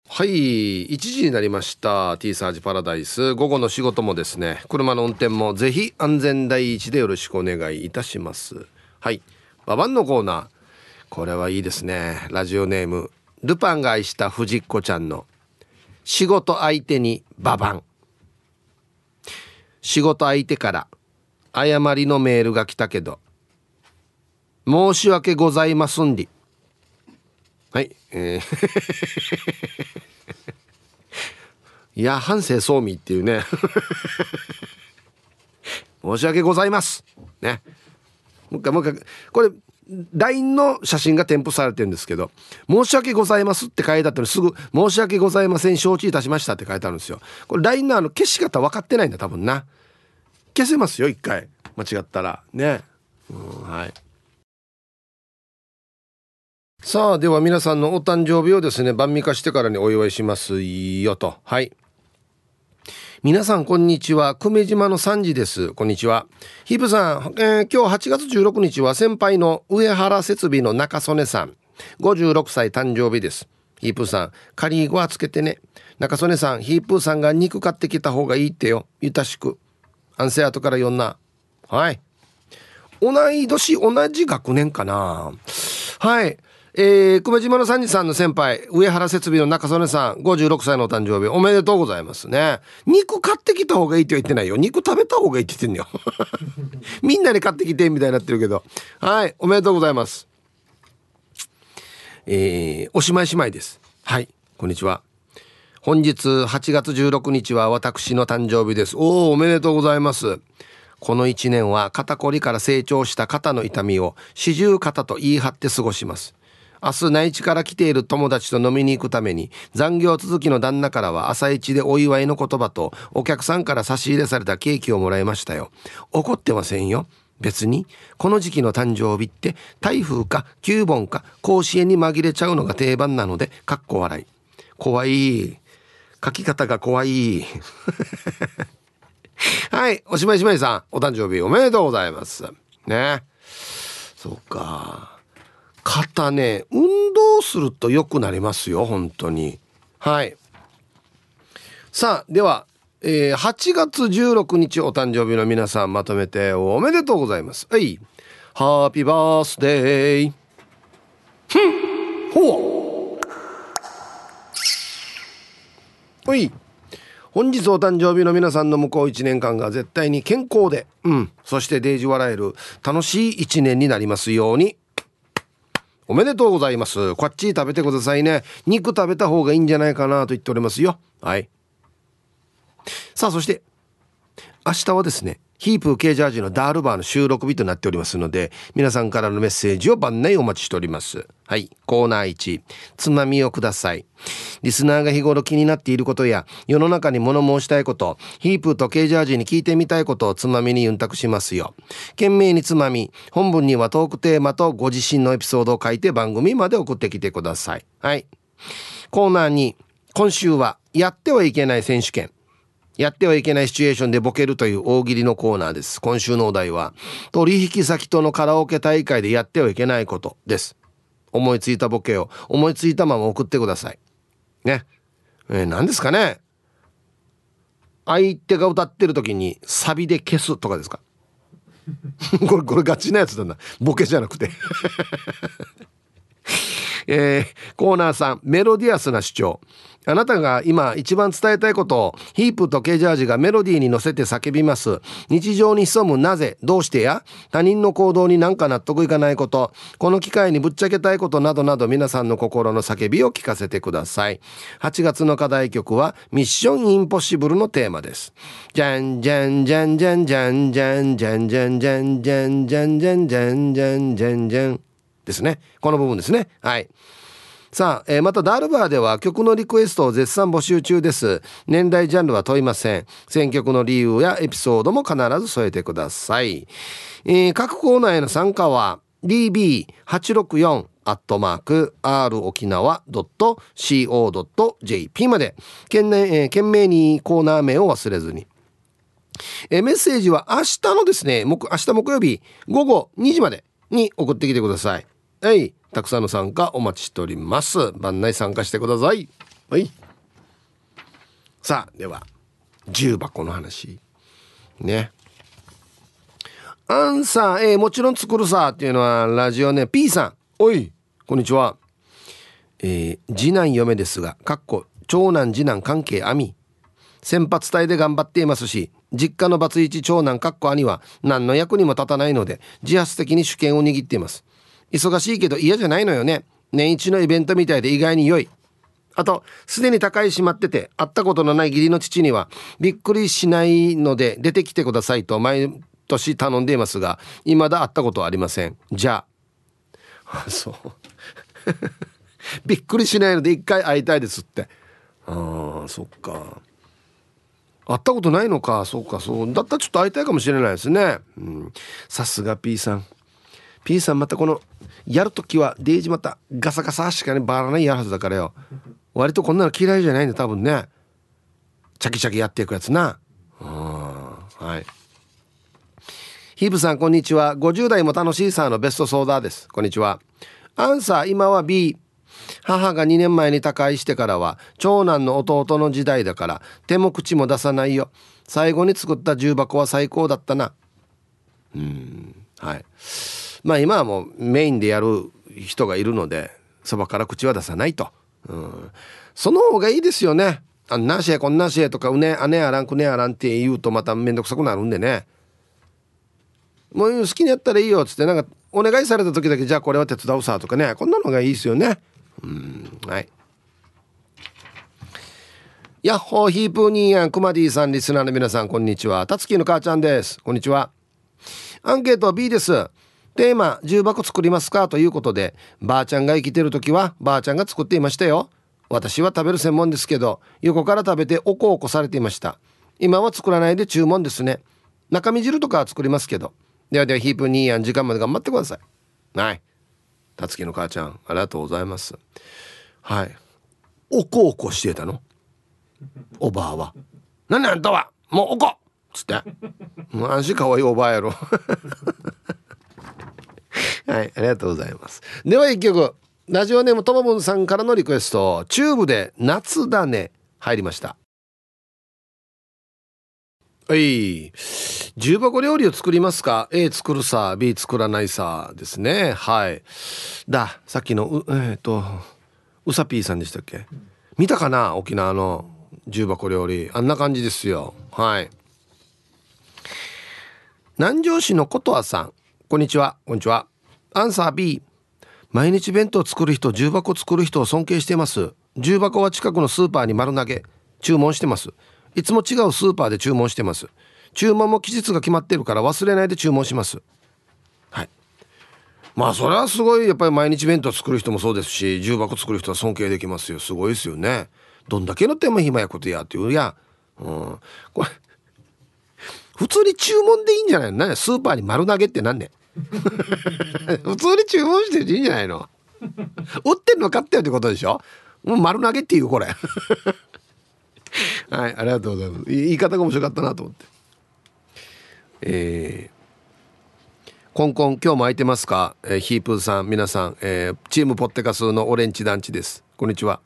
はい1時になりました。T サージパラダイス。午後の仕事もですね車の運転もぜひ安全第一でよろしくお願いいたします。はい。ババンのコーナー。これはいいですね。ラジオネームルパンが愛した藤子ちゃんの仕事相手にババン。仕事相手から誤りのメールが来たけど申し訳ございますんりはいえー。いや反省そうみっていうね。申し訳ございます。ね。もう一回もう一回。これ LINE の写真が添付されてるんですけど「申し訳ございます」って書いてあったのすぐ「申し訳ございません承知いたしました」って書いてあるんですよ。これ LINE のあの消し方分かってないんだ多分な。消せますよ一回。間違ったら。ね。うんはい。さあでは皆さんのお誕生日をですね晩味化してからにお祝いしますよと。はい。皆さんこんにちは。久米島の3時です。こんにちは。ヒープさん、えー、今日8月16日は先輩の上原設備の中曽根さん。56歳誕生日です。ヒープさんカリーゴはつけてね。中曽根さんヒープさんが肉買ってきた方がいいってよ。ゆたしく。安静後から呼んなはい。同い年同じ学年かな。はい。えー、久米島の三次さんの先輩、上原設備の中曽根さん、56歳のお誕生日、おめでとうございますね。肉買ってきた方がいいって言ってないよ。肉食べた方がいいって言ってんのよ。みんなで買ってきて、みたいになってるけど。はい、おめでとうございます。えー、おしまい姉妹です。はい、こんにちは。本日8月16日は私の誕生日です。おお、おめでとうございます。この1年は肩こりから成長した肩の痛みを四十肩と言い張って過ごします。明日内地から来ている友達と飲みに行くために残業続きの旦那からは朝一でお祝いの言葉とお客さんから差し入れされたケーキをもらいましたよ。怒ってませんよ。別にこの時期の誕生日って台風か9本か甲子園に紛れちゃうのが定番なのでかっこ笑い。怖い。書き方が怖い。はいおしまいしまいさんお誕生日おめでとうございます。ね。そうか。肩ね運動すると良くなりますよ本当に。はい。さあでは、えー、8月16日お誕生日の皆さんまとめておめでとうございます。はい。ハッピーバースデーふん。ほう。はい。本日お誕生日の皆さんの向こう1年間が絶対に健康で、うん、そしてデージ笑える楽しい1年になりますように。おめでとうございます。こっち食べてくださいね。肉食べた方がいいんじゃないかなと言っておりますよ。はい。さあ、そして、明日はですね、ヒープーケージャージのダールバーの収録日となっておりますので、皆さんからのメッセージを番内お待ちしております。はい。コーナー1、つまみをください。リスナーが日頃気になっていることや、世の中に物申したいこと、ヒープーとケージャージに聞いてみたいことをつまみにユンタクしますよ。懸命につまみ、本文にはトークテーマとご自身のエピソードを書いて番組まで送ってきてください。はい。コーナー2、今週は、やってはいけない選手権。やってはいけないシチュエーションでボケるという大喜利のコーナーです。今週のお題は、取引先とのカラオケ大会でやってはいけないことです。思いついたボケを思いついたまま送ってください。ね。えー、何ですかね？相手が歌ってる時にサビで消すとかですか？これ、これガチなやつだな。ボケじゃなくて えー、コーナーさん、メロディアスな主張。あなたが今一番伝えたいことをヒープとケジャージがメロディーに乗せて叫びます。日常に潜むなぜ、どうしてや？他人の行動になんか納得いかないこと、この機会にぶっちゃけたいことなどなど皆さんの心の叫びを聞かせてください。8月の課題曲はミッションインポッシブルのテーマです。じゃんじゃんじゃんじゃんじゃんじゃんじゃんじゃんじゃんじゃんじゃんじゃんじゃんじゃんじゃんじゃんですね。この部分ですね。はい。さあ、えー、またダールバーでは曲のリクエストを絶賛募集中です。年代ジャンルは問いません。選曲の理由やエピソードも必ず添えてください。えー、各コーナーへの参加は db864 アットマーク r 沖縄 .co.jp まで懸命,、えー、懸命にコーナー名を忘れずに。えー、メッセージは明日のですね、明日木曜日午後2時までに送ってきてください。はい。たくさんの参加お待ちしております。番内参加してください。はい。さあでは重箱の話。ね。アンサー、えー、もちろん作るさっていうのはラジオね P さん。おいこんにちは。えー、次男嫁ですがかっこ長男次男関係網先発隊で頑張っていますし実家のバツイチ長男かっこ兄は何の役にも立たないので自発的に主権を握っています。忙しいけど嫌じゃないのよね。年一のイベントみたいで意外に良い。あとすでに高いしまってて会ったことのない義理の父にはびっくりしないので出てきてくださいと毎年頼んでいますが未だ会ったことはありません。じゃあ。そう。びっくりしないので一回会いたいですって。ああそっか。会ったことないのか。そうかそう。だったらちょっと会いたいかもしれないですね。うん。さすが P さん。P さんまたこのやるときはデージまたガサガサしかねバラないやるはずだからよ。割とこんなの嫌いじゃないんだ多分ね。チャキチャキやっていくやつな。はい。ヒープさんこんにちは。50代も楽しいさのベストソーダです。こんにちは。アンサー今は B 母が2年前に他界してからは長男の弟の時代だから手も口も出さないよ。最後に作った重箱は最高だったな。うん。はい。まあ今はもうメインでやる人がいるのでそばから口は出さないと、うん、その方がいいですよね。あんなしやこんなしやとかうねあねあらんくねあらんって言うとまた面倒くさくなるんでね。もう好きにやったらいいよっつってなんかお願いされた時だけじゃあこれは手伝うさとかね。こんなのがいいですよね。うん。はい。ヤッホーヒープーニーヤンクマディさんリスナーの皆さんこんにちは。たつきの母ちゃんです。こんにちは。アンケート B です。テーマ重箱作りますかということでばあちゃんが生きてる時はばあちゃんが作っていましたよ。私は食べる専門ですけど横から食べておこおこされていました。今は作らないで注文ですね。中身汁とかは作りますけど。ではではヒープニーヤン時間まで頑張ってください。はい。たつきの母ちゃんありがとうございます。はい。おこおこしてたの？おばあは。何あんたは？もうおこっつって。もう安心かわいいおばあやろ。はいありがとうございます。では一曲ラジオネームともぶんさんからのリクエストチューブで夏だね入りました。はい。重箱料理を作りますか？A 作るさ B 作らないさですね。はい。ださっきのえっ、とうさぴーさんでしたっけ？見たかな？沖縄の重箱料理。あんな感じですよ。はい。南城市のことわさん。こんにちは。こんにちは。アンサー B 毎日弁当作る人重箱作る人を尊敬しています。重箱は近くのスーパーに丸投げ注文してます。いつも違うスーパーで注文してます。注文も期日が決まってるから忘れないで注文します。はい。まあそれはすごいやっぱり毎日弁当作る人もそうですし重箱作る人は尊敬できますよ。すごいですよね。どんだけの手間暇やことやっていうや。うん。これ普通に注文でいいんじゃないの何スーパーに丸投げってなんね 普通に注文していいんじゃないの？売ってんの買ってよってことでしょ？もう丸投げっていうこれ。はいありがとうございます。言い方が面白かったなと思って。えー、コンコン今日も空いてますか、えー、ヒープーさん皆さん、えー、チームポッテカスのオレンジ団地です。こんにちは。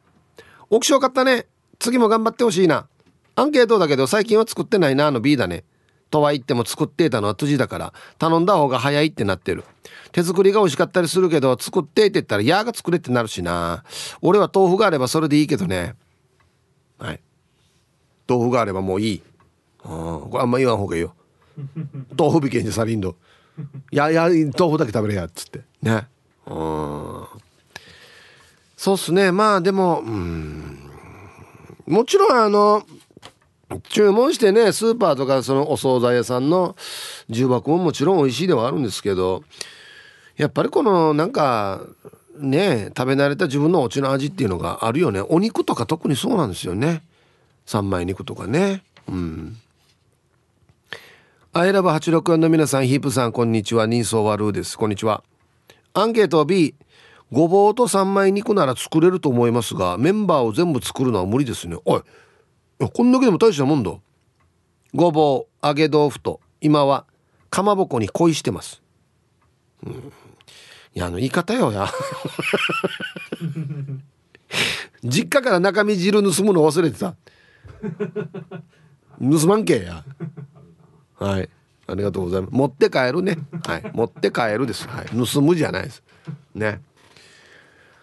オークション買ったね。次も頑張ってほしいな。アンケートだけど最近は作ってないなの B だね。とは言っても作っていたのは辻だから頼んだ方が早いってなってる。手作りが美味しかったりするけど作ってって言ったら「やが作れ」ってなるしな。俺は豆腐があればそれでいいけどね。はい。豆腐があればもういい。あこれあんま言わん方がいいよ。豆腐びけんじゃサリンドいやいや豆腐だけ食べれやっつって。ね。うん。そうっすね。まあでもうん。もちろんあの注文してねスーパーとかそのお惣菜屋さんの重箱ももちろん美味しいではあるんですけどやっぱりこのなんかね食べ慣れた自分のお家の味っていうのがあるよね。お肉とか特にそうなんですよね。三枚肉とかね。うん。アイラブ864の皆さんヒープさんこんにちは。人相悪です。こんにちは。アンケート B ごぼうと三枚肉なら作れると思いますがメンバーを全部作るのは無理ですね。おいこんだけでも大したもんだ。ごぼう揚げ豆腐と今はかまぼこに恋してます、うん、いやあの言い方よや。実家から中身汁盗むの忘れてた。盗まんけや。はい。ありがとうございます。持って帰るね。はい。持って帰るです。はい。盗むじゃないです。ね。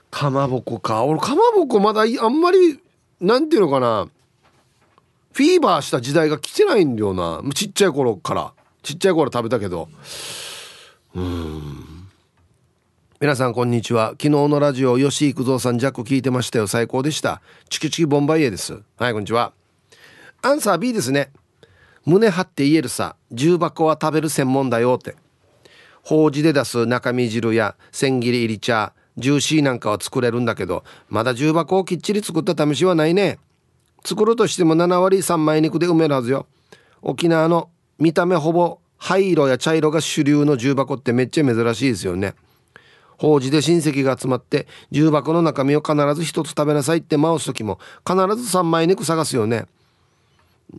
かまぼこか。俺かまぼこまだあんまりなんていうのかな。フィーバーした時代が来てないんだよな。ちっちゃい頃から。ちっちゃい頃食べたけど。うん。皆さんこんにちは。昨日のラジオ吉幾三さんジャック聞いてましたよ。最高でした。チキチキボンバイエです。はいこんにちは。アンサー B ですね。胸張って言えるさ。重箱は食べる専門だよって。法事で出す中身汁や千切り入り茶ジューシーなんかは作れるんだけどまだ重箱をきっちり作った試しはないね。作るとしても7割3枚肉で埋めるはずよ。沖縄の見た目ほぼ灰色や茶色が主流の重箱ってめっちゃ珍しいですよね。法事で親戚が集まって重箱の中身を必ず一つ食べなさいって回す時も必ず3枚肉探すよね。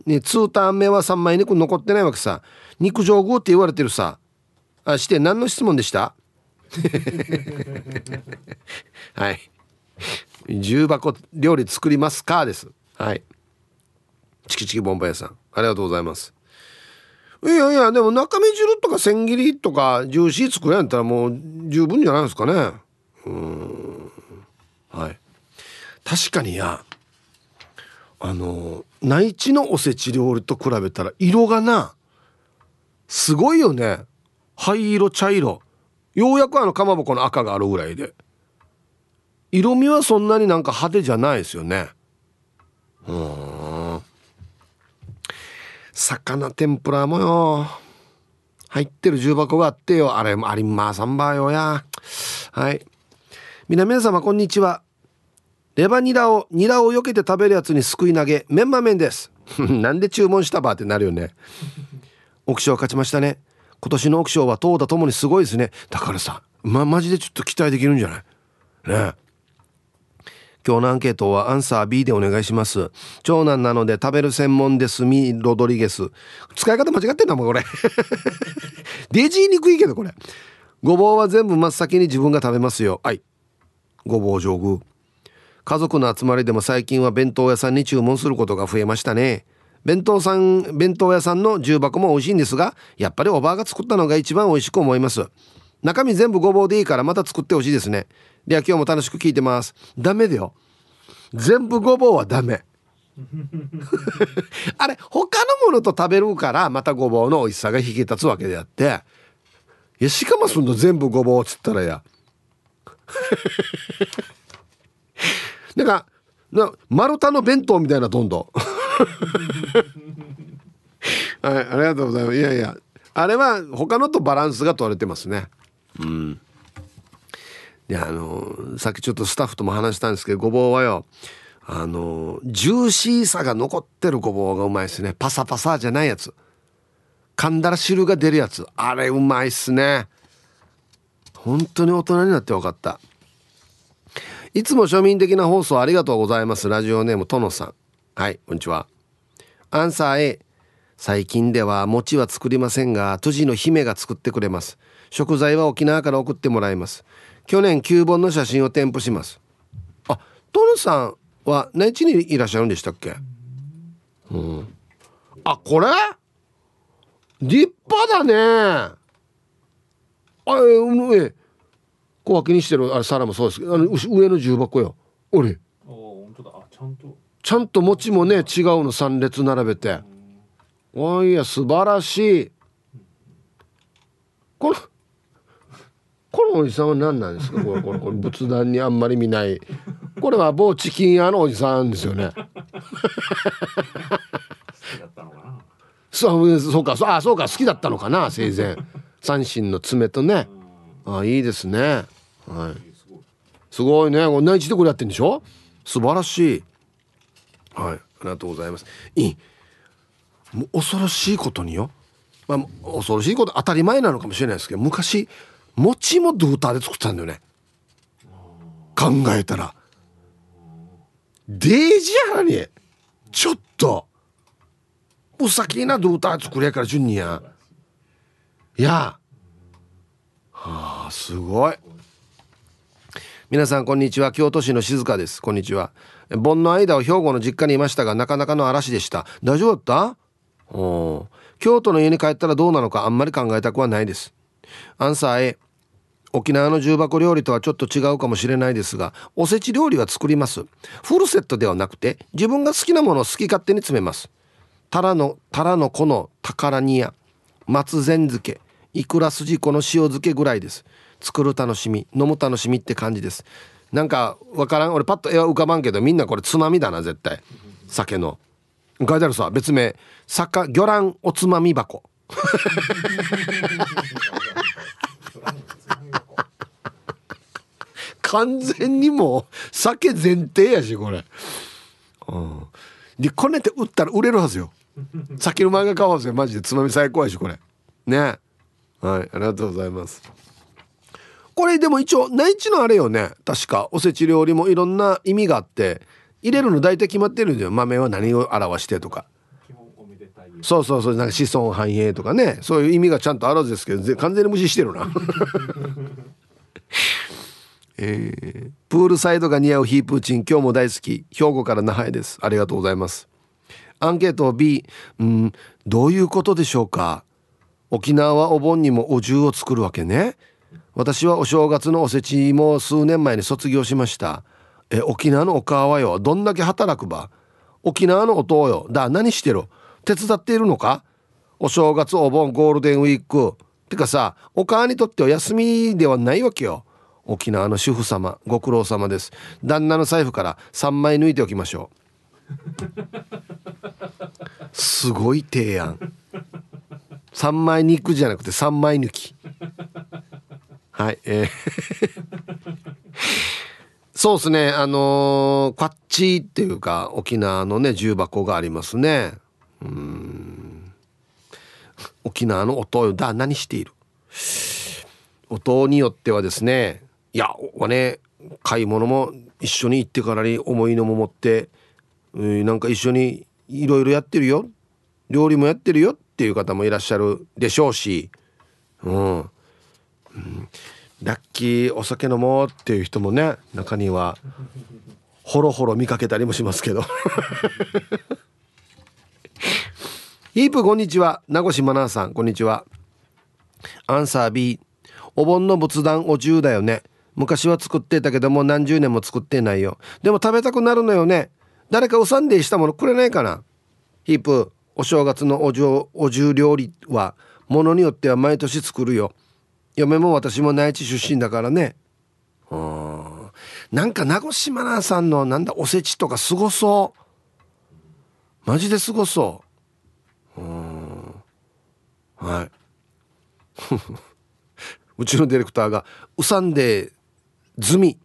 ね2ターン目は3枚肉残ってないわけさ。肉上宮って言われてるさ。あして何の質問でした？はい。重箱料理作りますか？です。はい。チキチキボンバイさん。ありがとうございます。いやいやでも中身汁とか千切りとかジューシー作るんったらもう十分じゃないですかね。うん。はい。確かにやあの内地のおせち料理と比べたら色がなすごいよね。灰色茶色。ようやくあのかまぼこの赤があるぐらいで。色味はそんなになんか派手じゃないですよね。魚天ぷらもよ。入ってる重箱があってよ。あれもありまさんばよや。はい。皆皆様こんにちは。レバニラをニラを避けて食べるやつにすくい投げメンマ麺です。なんで注文したばってなるよね。オクション勝ちましたね。今年のオクションは投打ともにすごいですね。だからさまマジでちょっと期待できるんじゃない？ね。今日のアンケートはアンサー B でお願いします。長男なので食べる専門ですみロドリゲス。使い方間違ってんだもん、これ。デジ言いにくいけど、これ。ごぼうは全部真っ先に自分が食べますよ。はい。ごぼう上宮。家族の集まりでも最近は弁当屋さんに注文することが増えましたね。弁当さん、弁当屋さんの重箱も美味しいんですが、やっぱりおばあが作ったのが一番美味しく思います。中身全部ごぼうでいいからまた作ってほしいですね。では今日も楽しく聞いてます。ダメだよ。全部ごぼうはダメ。あれ他のものと食べるからまたごぼうの美味しさが引き立つわけであって。いやしかもその全部ごぼうっつったらや。なんかな丸太の弁当みたいなどんどん。はいありがとうございます。いやいやあれは他のとバランスが取れてますね。うん。であのさっきちょっとスタッフとも話したんですけどごぼうはよあのジューシーさが残ってるごぼうがうまいですね。パサパサじゃないやつ。噛んだら汁が出るやつ。あれうまいっすね。本当に大人になって分かった。いつも庶民的な放送ありがとうございます。ラジオネームとのさん。はいこんにちは。アンサー A 最近では餅は作りませんが都知の姫が作ってくれます。食材は沖縄から送ってもらいます。去年9本の写真を添付します。あトルさんは何地にいらっしゃるんでしたっけ？うん。あこれ？立派だね。あえ上小分けにしてるあれ皿もそうですけどあの上の重箱よ。俺。ちゃんと。餅もね違うの3列並べて。おいや素晴らしい。このこのおじさんは何なんですか？これこれこれ仏壇にあんまり見ない。これは某チキン屋のおじさんですよね。そうそうか。そうあそうか。好きだったのかな生前。三心の爪とね。あいいですね。はい。すごい。ね。こんな一でこれやってんでしょ？素晴らしい。はい。ありがとうございます。いい。もう恐ろしいことによ。まあ恐ろしいこと当たり前なのかもしれないですけど昔餅もドゥーターで作ったんだよね。考えたら。デージやにちょっと。お先なドゥーター作りやから順にやいや。はあすごい。皆さんこんにちは。京都市の静香です。こんにちは。盆の間を兵庫の実家にいましたがなかなかの嵐でした。大丈夫だった？京都の家に帰ったらどうなのかあんまり考えたくはないです。アンサー A 沖縄の重箱料理とはちょっと違うかもしれないですがおせち料理は作ります。フルセットではなくて自分が好きなものを好き勝手に詰めます。タラのタラの子の宝煮や松前漬けいくら筋子の塩漬けぐらいです。作る楽しみ飲む楽しみって感じです。なんかわからん？俺パッと絵は浮かばんけどみんなこれつまみだな絶対。酒の。書いてあるさ別名酒魚卵おつまみ箱。完全にもう酒前提やしこれ、うん、でこねて売ったら売れるはずよ。酒の前が買うはずよ。マジで。つまみ最高やしこれ。ね。はい。ありがとうございます。これでも一応内地のあれよね。確かおせち料理もいろんな意味があって入れるの大体決まってるんだよ。豆は何を表してとか。そうそうそう。なんか子孫繁栄とかね。そういう意味がちゃんとあるんですけど完全に無視してるなえー、プールサイドが似合うヒープーチン。今日も大好き。兵庫から那覇へです。ありがとうございます。アンケート B うんどういうことでしょうか？沖縄はお盆にもお重を作るわけね。私はお正月のおせちも数年前に卒業しました。え沖縄のお母はよ。どんだけ働くば？沖縄のお父よ。だ何してる？手伝っているのか？お正月お盆ゴールデンウィーク。てかさお母にとっては休みではないわけよ。沖縄の主婦様ご苦労様です。旦那の財布から3枚抜いておきましょう。すごい提案。3枚肉じゃなくて3枚抜き。はいえー。そうですねあのー、こっちっていうか沖縄のね重箱がありますね。うん。沖縄の音だ何している？音によってはですねいやはね買い物も一緒に行ってからに重いのも持って、うん、なんか一緒にいろいろやってるよ。料理もやってるよ。っていう方もいらっしゃるでしょうし、うん、うん、ラッキーお酒飲もうっていう人もね中にはほろほろ見かけたりもしますけど。ヒープこんにちは。名越真奈さんこんにちは。アンサー B お盆の仏壇お重だよね。昔は作ってたけども何十年も作ってないよ。でも食べたくなるのよね。誰かおサンデーしたものくれないかな。ヒープお正月のお重お重料理はものによっては毎年作るよ。嫁も私も内地出身だからね。うんなんか名越島さんのなんだおせちとかすごそう。マジですごそう。うんはい。うちのディレクターが「うさんで済み」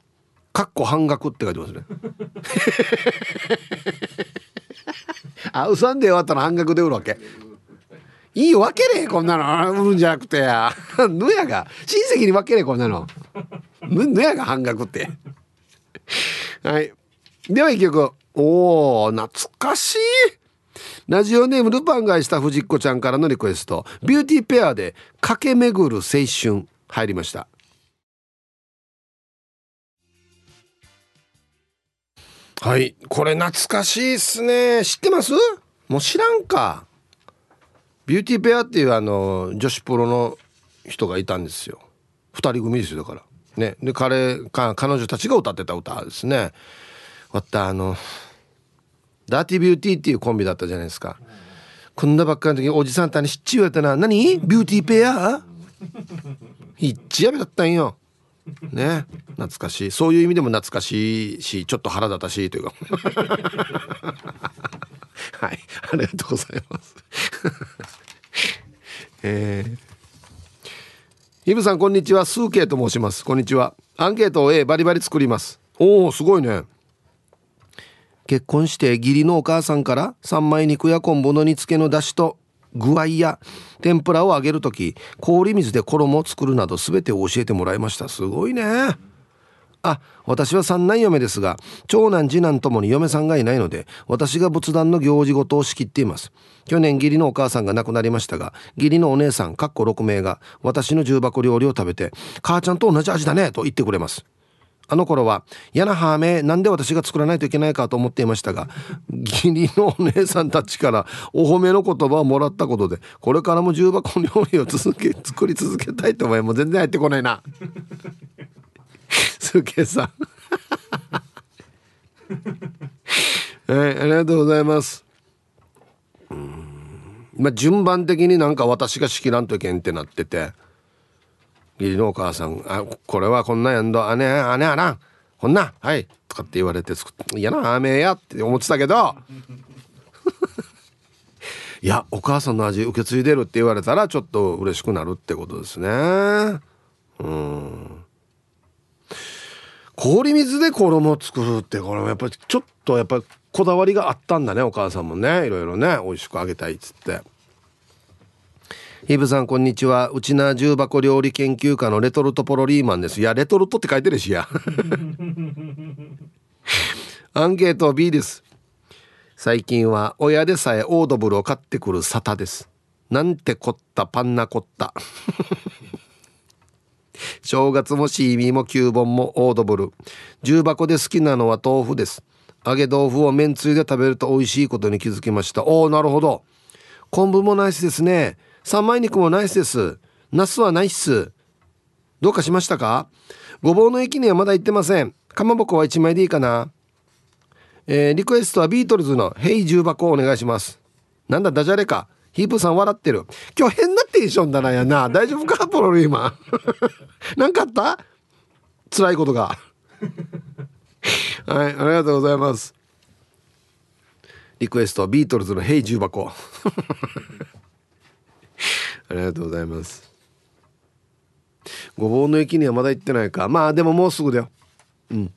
かっこ半額って書いてますね。あうさんで終わったら半額で売るわけ。いいよ分けれこんなの。売るんじゃなくて。やぬやが親戚に分けれこんなの。ぬやが半額って。はい。では一曲。おお懐かしい。ラジオネームルパンがした藤子ちゃんからのリクエスト。ビューティーペアで駆け巡る青春。入りましたはい。これ懐かしいっすね。知ってます？もう知らんか。ビューティーペアっていうあの女子プロの人がいたんですよ。2人組ですよだから。ね。で彼か彼女たちが歌ってた歌ですね。わったあのダーティービューティーっていうコンビだったじゃないですか。こんなばっかりの時におじさんたにしっちゅうやったな。何？ビューティーペアいっちやべだったんよ。ね懐かしい。そういう意味でも懐かしいしちょっと腹立たしいというか。はい。ありがとうございます。えー、イブさんこんにちは。スーケイと申します。こんにちは。アンケートを A バリバリ作ります。おおすごいね。結婚して義理のお母さんから三枚肉や昆布の煮付けの出汁と具合や天ぷらを揚げる時氷水で衣を作るなど全てを教えてもらいました。すごいね。あ私は三男嫁ですが長男次男ともに嫁さんがいないので私が仏壇の行事ごとを仕切っています。去年義理のお母さんが亡くなりましたが義理のお姉さんかっこ6名が私の重箱料理を食べて母ちゃんと同じ味だねと言ってくれます。あの頃は嫌なハーメなんで私が作らないといけないかと思っていましたが義理のお姉さんたちからお褒めの言葉をもらったことでこれからも重箱料理を続け作り続けたいと思いもう全然入ってこないな。すけさん。は いありがとうございます。うん。まあ順番的になんか私が仕切らんといけんってなってて。義理のお母さん「あこれはこんなやんどあねあねあらん。こんなはい」とかって言われて作って「嫌なあめや」って思ってたけど。いやお母さんの味受け継いでるって言われたらちょっと嬉しくなるってことですね。うん。氷水で衣を作るってこれもやっぱりちょっとやっぱりこだわりがあったんだねお母さんもね。いろいろね美味しくあげたいっつって。イブさんこんにちは。うちな重箱料理研究家のレトルトポロリーマンです。いやレトルトって書いてるしや。アンケート B です。最近は親でさえオードブルを買ってくる沙汰です。なんてこったパンナコッタ正月もシーミーも9本もオードブル。重箱で好きなのは豆腐です。揚げ豆腐をめんつゆで食べると美味しいことに気づきました。おおなるほど。昆布もナイスですね三枚肉もナイスです。ナスはナイス。どうかしましたか？ごぼうの駅にはまだ行ってません。かまぼこは1枚でいいかな？えー、リクエストはビートルズの「ヘイ重箱」をお願いします。なんだダジャレか？ヒープさん笑ってる。今日変なテンションだなやな。大丈夫か？ポロリ今何 かあった？辛いことが。はいありがとうございます。リクエストはビートルズの「ヘイ重箱」ありがとうございます。ごぼうの駅にはまだ行ってないか。まあでももうすぐだよ。うん。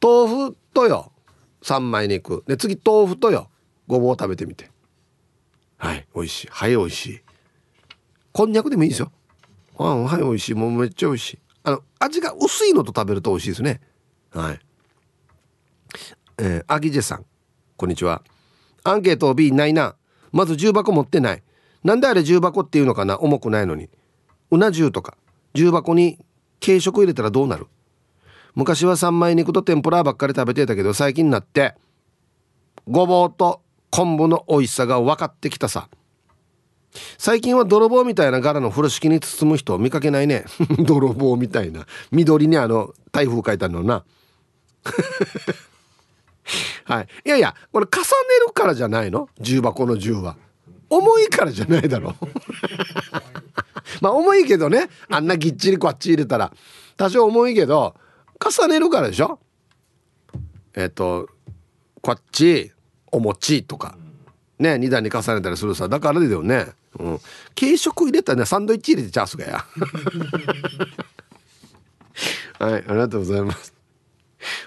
豆腐とよ。三枚肉。で次豆腐とよ。ごぼう食べてみて。はい美味しい。はい美味しい。こんにゃくでもいいですよ。あはい美味しい。もうめっちゃ美味しい。あの味が薄いのと食べると美味しいですね。はい。えー、アギジェさん。こんにちは。アンケート B ないな。まず重箱持ってない。なんであれ重箱っていうのかな？重くないのに。うな重とか。重箱に軽食入れたらどうなる？昔は三枚肉と天ぷらばっかり食べてたけど最近になってごぼうと昆布の美味しさが分かってきたさ。最近は泥棒みたいな柄の風呂敷に包む人を見かけないね。泥棒みたいな。緑にあの台風書いたのな。はい。いやいやこれ重ねるからじゃないの？重箱の重は。重いからじゃないだろ。まあ重いけどね。あんなぎっちりこっち入れたら。多少重いけど重ねるからでしょ。えっ、とこっちお餅とか。ね2段に重ねたりするさ。だからだよね。うん。軽食入れたらねサンドイッチ入れてチャンスがや。はいありがとうございます。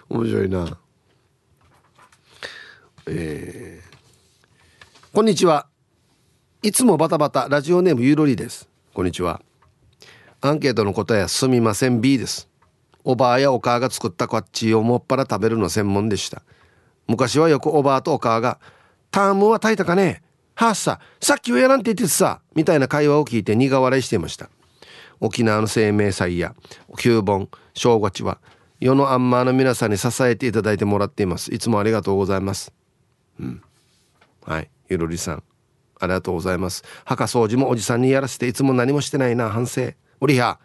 面白いな。えー、こんにちは。いつもバタバタラジオネームゆろりです。こんにちは。アンケートの答えはすみません。B です。おばあやお母が作ったこっちをもっぱら食べるの専門でした。昔はよくおばあとお母が「タームは炊いたかね？はっささっきはやらんって言ってさ」みたいな会話を聞いて苦笑いしていました。沖縄の生命祭や旧盆正月は世のアンマーの皆さんに支えていただいてもらっています。いつもありがとうございます。うん。はい。ゆるりさん。ありがとうございます。墓掃除もおじさんにやらせていつも何もしてないな。反省。おりや。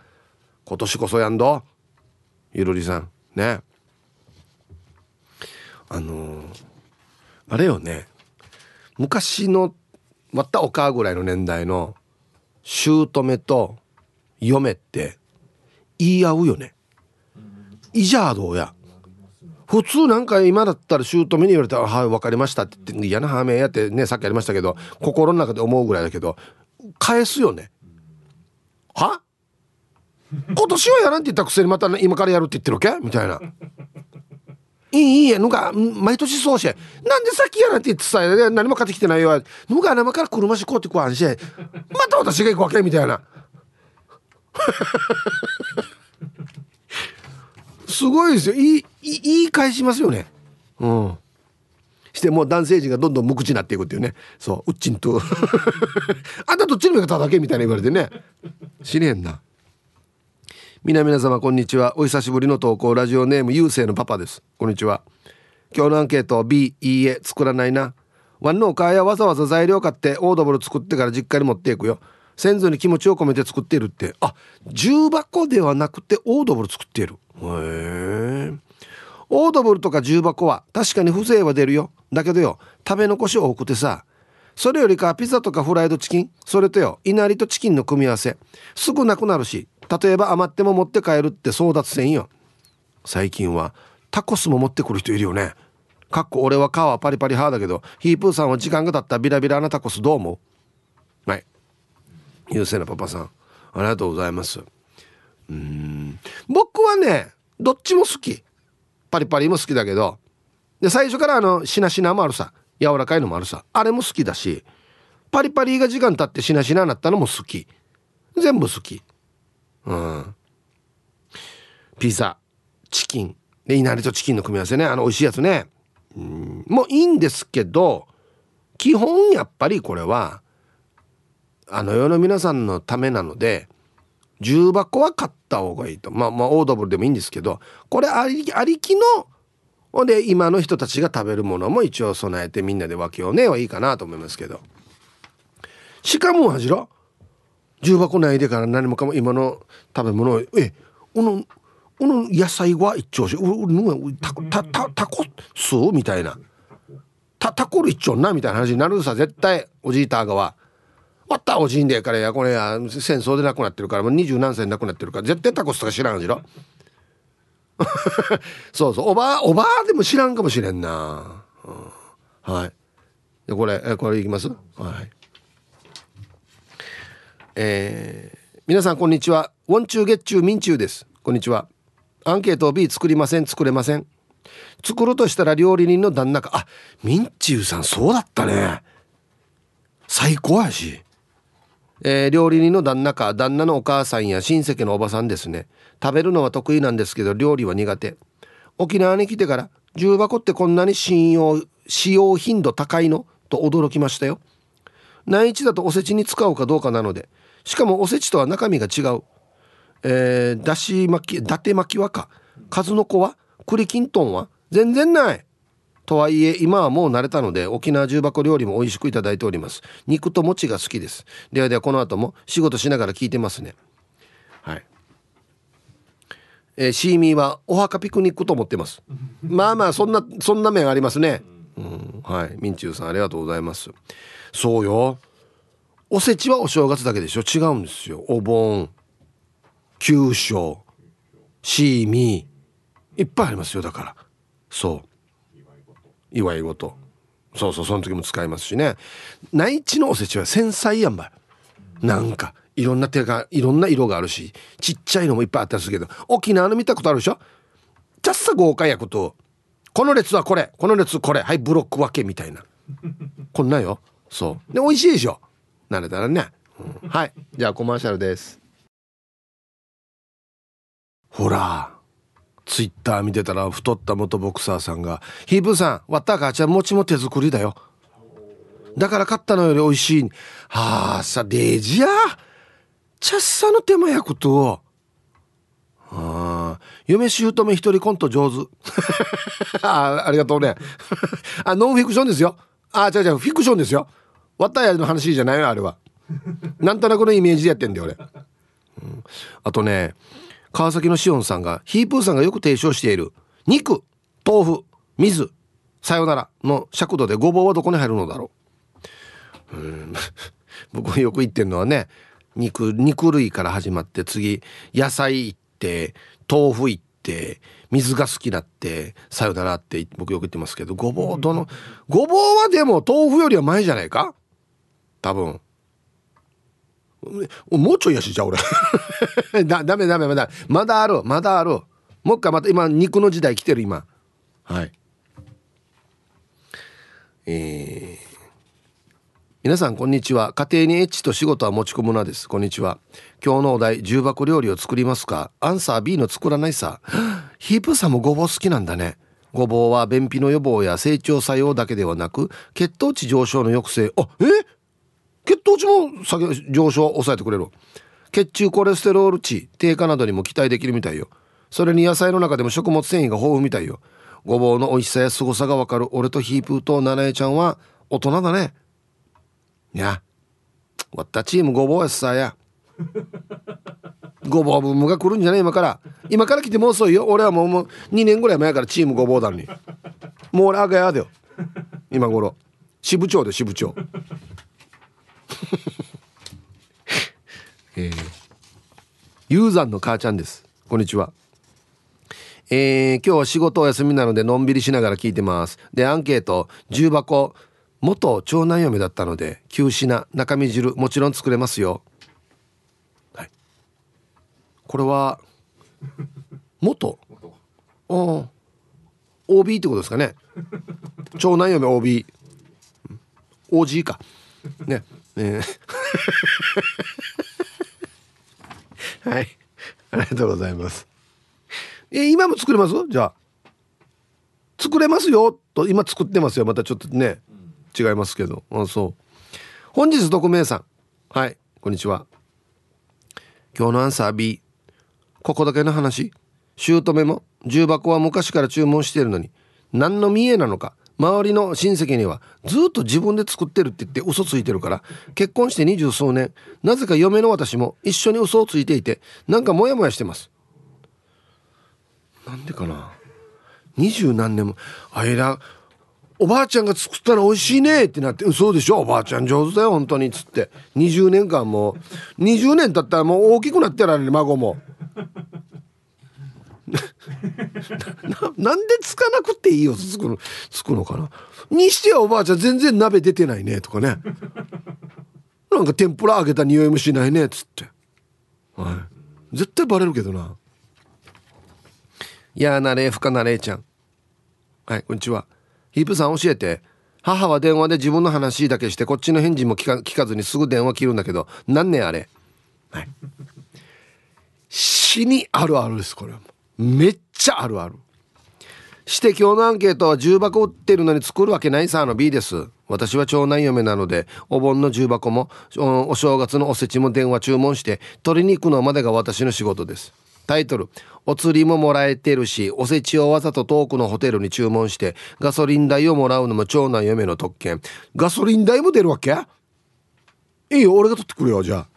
今年こそやんど。ゆるりさん。ね。あのー、あれよね。昔のまたお母ぐらいの年代の姑と嫁って言い合うよね。いじゃあどうや普通なんか今だったら姑に言われたら「はい分かりました」って言って嫌なハメやってねさっきありましたけど心の中で思うぐらいだけど返すよね。は？今年はやらんって言ったくせにまた今からやるって言ってるわけ？みたいな。いいいいや、ぬが、毎年そうし。なんでさっきやらんって言ってさ、何も買ってきてないよ。ぬが生から車しこうってこわんし。また私が行くわけ？みたいな。すごいですよ。いい言い返しますよね。うん。してもう男性陣がどんどん無口になっていくっていうね。そう。うっちんと。あんたどっちの味方だけみたいな言われてね。知れんな。皆皆様こんにちは。お久しぶりの投稿。ラジオネームゆうせいのパパです。こんにちは。今日のアンケート B いいえ作らないな。ワンのお母やわざわざ材料買ってオードブル作ってから実家に持っていくよ。先祖に気持ちを込めて作っているって。あ重箱ではなくてオードブル作っている。へえオードブルとか重箱は確かに風情は出るよ。だけどよ食べ残し多くてさ。それよりかピザとかフライドチキン。それとよいなりとチキンの組み合わせ。すぐなくなるし例えば余っても持って帰るって争奪戦よ。最近はタコスも持ってくる人いるよね。かっこ俺は皮はパリパリ派だけどヒープーさんは時間が経ったビラビラなタコスどう思う？はい。優勢なパパさん。ありがとうございます。うん。僕はねどっちも好き。パリパリも好きだけど。で最初からあのしなしなもあるさ。柔らかいのもあるさ。あれも好きだし。パリパリが時間経ってしなしなになったのも好き。全部好き。うん。ピザチキン。でいなりとチキンの組み合わせね。あの美味しいやつね。うん。もういいんですけど基本やっぱりこれはあの世の皆さんのためなので重箱は買った方がいいと。まあまあオードブルでもいいんですけどこれありありきのほんで今の人たちが食べるものも一応備えてみんなで分けようねはいいかなと思いますけど。しかもはじろ重箱内でから何もかも今の食べ物をえこのこの野菜は一丁し。タタタタコスみたいな。タタコル一丁なみたいな話になるさ絶対おじいたがは。わったおじいんでからやこれや戦争で亡くなってるからもう二十何歳亡くなってるから絶対タコスとか知らんじろ？そうそう。おばあおばあでも知らんかもしれんな、うん、はい。でこれえこれいきます？はい。えー、皆さんこんにちは。ウォンチューゲッチューミンチューです。こんにちは。アンケート B 作りません作れません。作るとしたら料理人の旦那か。あミンチューさんそうだったね。最高やし。えー、料理人の旦那か旦那のお母さんや親戚のおばさんですね。食べるのは得意なんですけど料理は苦手。沖縄に来てから重箱ってこんなに信用使用頻度高いの？と驚きましたよ。内地だとおせちに使うかどうかなのでしかもおせちとは中身が違う。えー、だし巻き伊達巻きはか。数の子は栗きんとんは全然ない。とはいえ今はもう慣れたので沖縄重箱料理も美味しくいただいております。肉と餅が好きです。ではではこの後も仕事しながら聞いてますね。はい。えー、シーミーはお墓ピクニックと思ってます。まあまあそんなそんな面ありますね。うん。はい。みんちゅうさんありがとうございます。そうよ。おせちはお正月だけでしょ？違うんですよ。お盆旧正シーミーいっぱいありますよだから。そう。祝い事。そうそうその時も使いますしね。内地のおせちは繊細やんばなんかいろんな手がいろんな色があるしちっちゃいのもいっぱいあったりするけど沖縄の見たことあるでしょ？じゃっさ豪華やこと。この列はこれこの列これ。はいブロック分けみたいな。こんなよ。そう。で美味しいでしょ？慣れたらね、うん、はい。じゃあコマーシャルです。ほら。ツイッター見てたら太った元ボクサーさんが「ヒープさん割った母ちゃん餅も手作りだよ」だから買ったのより美味しい。はあさ、デジや？チャッサの手間やこと。ああ、嫁姑一人コント上手。あありがとうね。あ、ノンフィクションですよ。あ、違う違う、フィクションですよ。わたやの話じゃないよ、あれは。なんとなくのイメージでやってんだよ、俺。うん、あとね、川崎のしおんさんがヒープーさんがよく提唱している肉豆腐水さよならの尺度でごぼうはどこに入るのだろう。うん。僕よく言ってるのはね肉肉類から始まって次野菜行って豆腐行って水が好きだってさよならって僕よく言ってますけどごぼうどのごぼうはでも豆腐よりは前じゃないか？多分。もうちょいやしじゃあ俺。だダメダメまだ。まだあるまだあるもう一回また今肉の時代来てる今。はい。えー、皆さんこんにちは。家庭にエッチと仕事は持ち込むなです。こんにちは。今日のお題重箱料理を作りますか？アンサー B の作らないさ。ヒープさんもごぼう好きなんだね。ごぼうは便秘の予防や成長作用だけではなく血糖値上昇の抑制。あえ？血糖値も下げ上昇を抑えてくれる血中コレステロール値低下などにも期待できるみたいよ。それに野菜の中でも食物繊維が豊富みたいよ。ごぼうの美味しさや凄さがわかる。俺とヒープーとナナエちゃんは大人だね。いやわったチームごぼうやさや。ごぼうブームが来るんじゃない今から。今から来てもう遅いよ。俺はもうもう2年ぐらい前からチームごぼうだのに。もう俺赤やだよ。今頃。支部長で支部長。えー、ユーザンの母ちゃんです。こんにちは。えー、今日は仕事お休みなのでのんびりしながら聞いてます。でアンケート重箱元長男嫁だったので旧品中身汁もちろん作れますよ。はい。これは元？あ OB ってことですかね。長男嫁 OB OG か。ねえ はい。ありがとうございます。え今も作れます？じゃあ。作れますよ。と今作ってますよ。またちょっとね。違いますけど。あそう。本日匿名さん。はい。こんにちは。今日のアンサー B ここだけの話？姑も？重箱は昔から注文しているのに何の見えなのか？周りの親戚にはずっと自分で作ってるって言って嘘ついてるから結婚して二十数年なぜか嫁の私も一緒に嘘をついていてなんかモヤモヤしてます。なんでかな？二十何年もあいらおばあちゃんが作ったら美味しいねってなって嘘でしょ？おばあちゃん上手だよ本当にっつって。20年間もう20年経ったらもう大きくなってられる孫も。ななんでつかなくていいよつくのつくのかな。にしてはおばあちゃん全然鍋出てないねとかね。なんか天ぷら揚げた匂いもしないねっつって。はい。絶対バレるけどな。いやなれふかなれちゃん。はいこんにちは。ヒープさん教えて。母は電話で自分の話だけしてこっちの返事も聞か聞かずにすぐ電話切るんだけど何年あれ。はい。死にあるあるですこれはもう。めっちゃあるある。して今日のアンケートは重箱売ってるのに作るわけないさあの B です。私は長男嫁なのでお盆の重箱もお正月のおせちも電話注文して取りに行くのまでが私の仕事です。タイトル。お釣りももらえてるしおせちをわざと遠くのホテルに注文してガソリン代をもらうのも長男嫁の特権。ガソリン代も出るわけ？いいよ俺が取ってくるよじゃあ。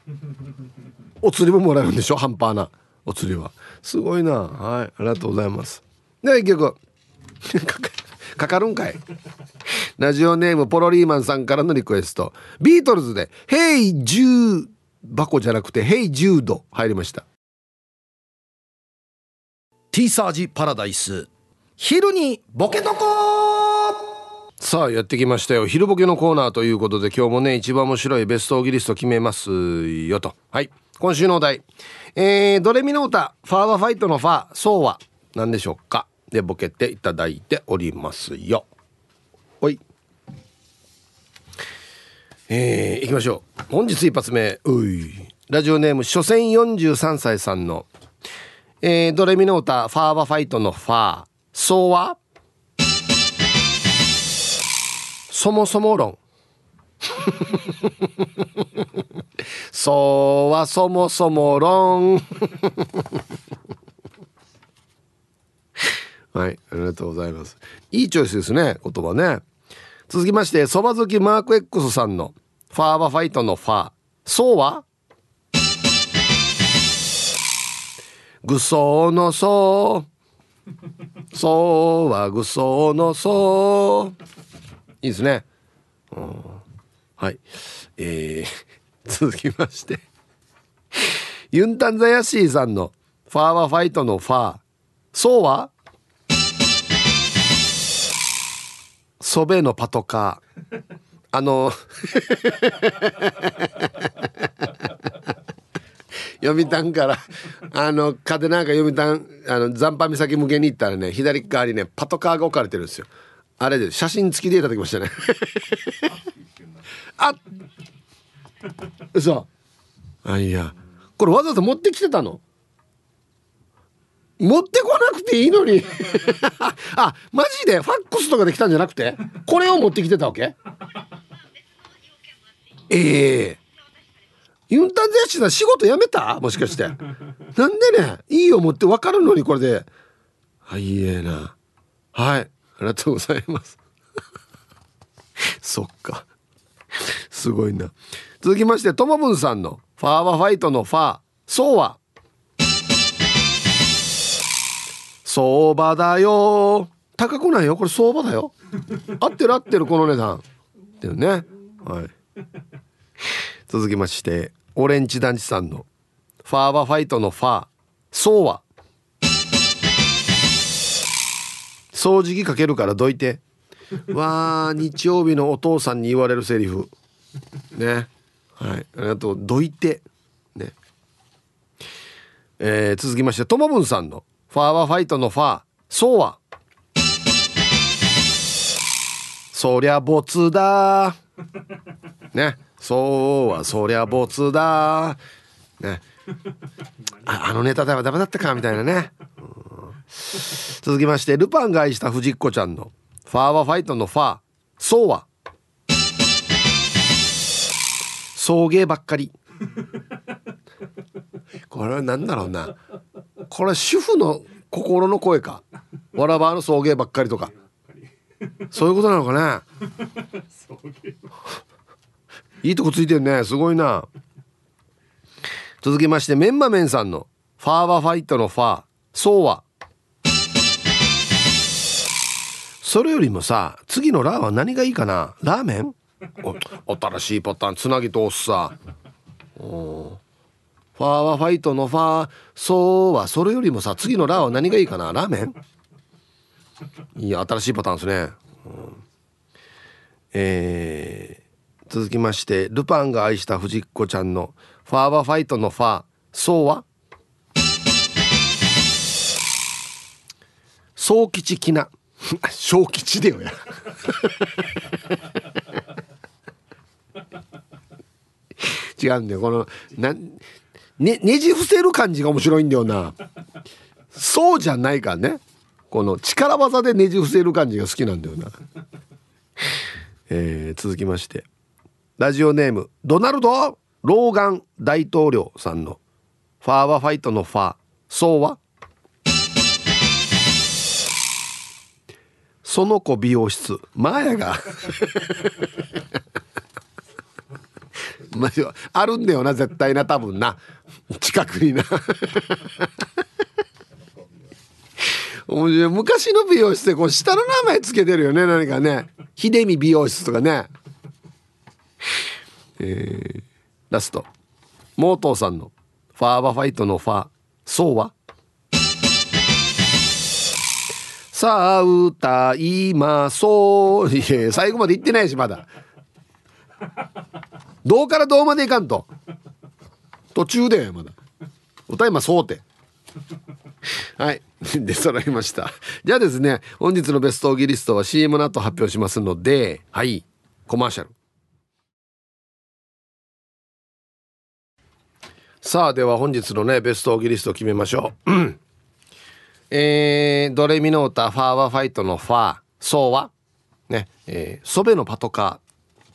お釣りももらえるんでしょ半端なお釣りは。すごいな。はい。ありがとうございます。では一曲かかるんかい。ラジオネームポロリーマンさんからのリクエスト。ビートルズで「ヘイジュー箱」じゃなくて「ヘイジュード」入りました。ティーサージパラダイス。昼にボケとこさあやってきましたよ。昼ボケのコーナーということで今日もね一番面白いベストオギリスト決めますよと。はい。今週のお題えー、ドレミの歌ファーワファイトのファーそうは何でしょうか？でボケていただいておりますよ。おい。えー、いきましょう。本日一発目。うい。ラジオネーム初戦43歳さんの。えー、ドレミの歌ファーはファイトのファーソーは？そもそも論。ソーはそもそも論。はいありがとうございます。いいチョイスですね言葉ね。続きましてそば好きマーク X さんのファーはファイトのファー。そうは？ぐそのそう。そうはぐそのそう。いいですね、うん、はい。えー、続きまして。ユンタンザヤシーさんのファーはファイトのファー。そうは？ソベのパトカー。あの 読谷からあの風なんか読谷あの残波岬向けに行ったらね左側にねパトカーが置かれてるんですよ。あれで写真付きでいただきましたね。あ 嘘。あいや。これわざわざ持ってきてたの？持ってこなくていいのに。あマジで？ファックスとかで来たんじゃなくて？これを持ってきてたわけ？ええ。ーユンタンゼヤシさん仕事辞めた？もしかして。なんでね、いいよ持って分かるのにこれで。はい、いえな。はい、ありがとうございます。そっか。すごいな。続きまして、ともぶんさんのファーはファイトのファー。そうは。相場だよ。高くないよ。これ相場だよ。合ってる合ってるこの値段。っていうね。はい。続きましてオレンジ団地さんのファーバファイトのファーそうは掃除機かけるからどいてわあ日曜日のお父さんに言われるセリフ。ね。はい。ありがとう。どいて。ね。えー、続きましてともぶんさんのファーバファイトのファー。そうは。そりゃボツだ。ね。そうはそりゃボツだ。ね。ああのネタではダメだったかみたいなね、続きましてルパンが愛した藤子ちゃんの。ファーはファイトのファー。そうは。送迎ばっかり。これは何だろうな。これは主婦の心の声か。わらばの送迎ばっかりとか。そういうことなのかね。いいとこついてるね。すごいな。続きましてメンマメンさんのファーバファイトのファー。そうはそれよりもさ次のラーは何がいいかな？ラーメン？お新しいパターンつなぎ通すさ。おファーはファイトのファーそうはそれよりもさ次のラーは何がいいかな？ラーメン？いや新しいパターンですね、うん、えー、続きましてルパンが愛した藤子ちゃんのファーバファイトのファーそうは？総吉きな 小吉だよや。違うんだよ。このなねねじ伏せる感じが面白いんだよな。そうじゃないからね。この力技でねじ伏せる感じが好きなんだよな。えー、続きまして。ラジオネームドナルド・ローガン大統領さんのファーはファイトのファー。そうは？その子美容室。マーヤが。まあ、あるんだよな絶対な。多分な。近くにな。昔の美容室でこう下の名前つけてるよね。何かね。秀美美容室とかね。えー、ラスト。モートーさんの。ファーバファイトのファー。そうは？さあ歌いまそう。いや最後まで言ってないしまだ。どうからどうまでいかんと。途中でまだ。歌いまそうて。はい。で揃いました。じゃあですね本日のベストオギリストは CM の後発表しますのではい。コマーシャル。さあでは本日のねベストオギリストを決めましょう。えー、ドレミの歌ファーワーファイトのファー、ソーは、ね、えー、ソベのパトカー。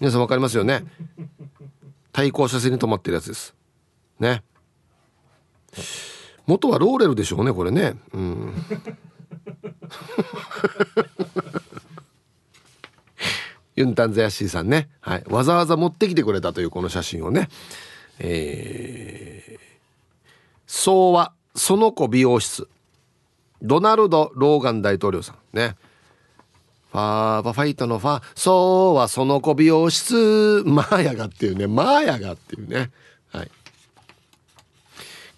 皆さんわかりますよね？対向車線に止まってるやつです。ね。元はローレルでしょうね、これね。うん。ユンタンザヤッシーさんね、はい、わざわざ持ってきてくれたというこの写真をね、えー、そうはその子美容室ドナルド・ローガン大統領さん。ね。ファーバファイトのファー。そうはその子美容室マーヤがっていうね。マーヤがっていうね。はい。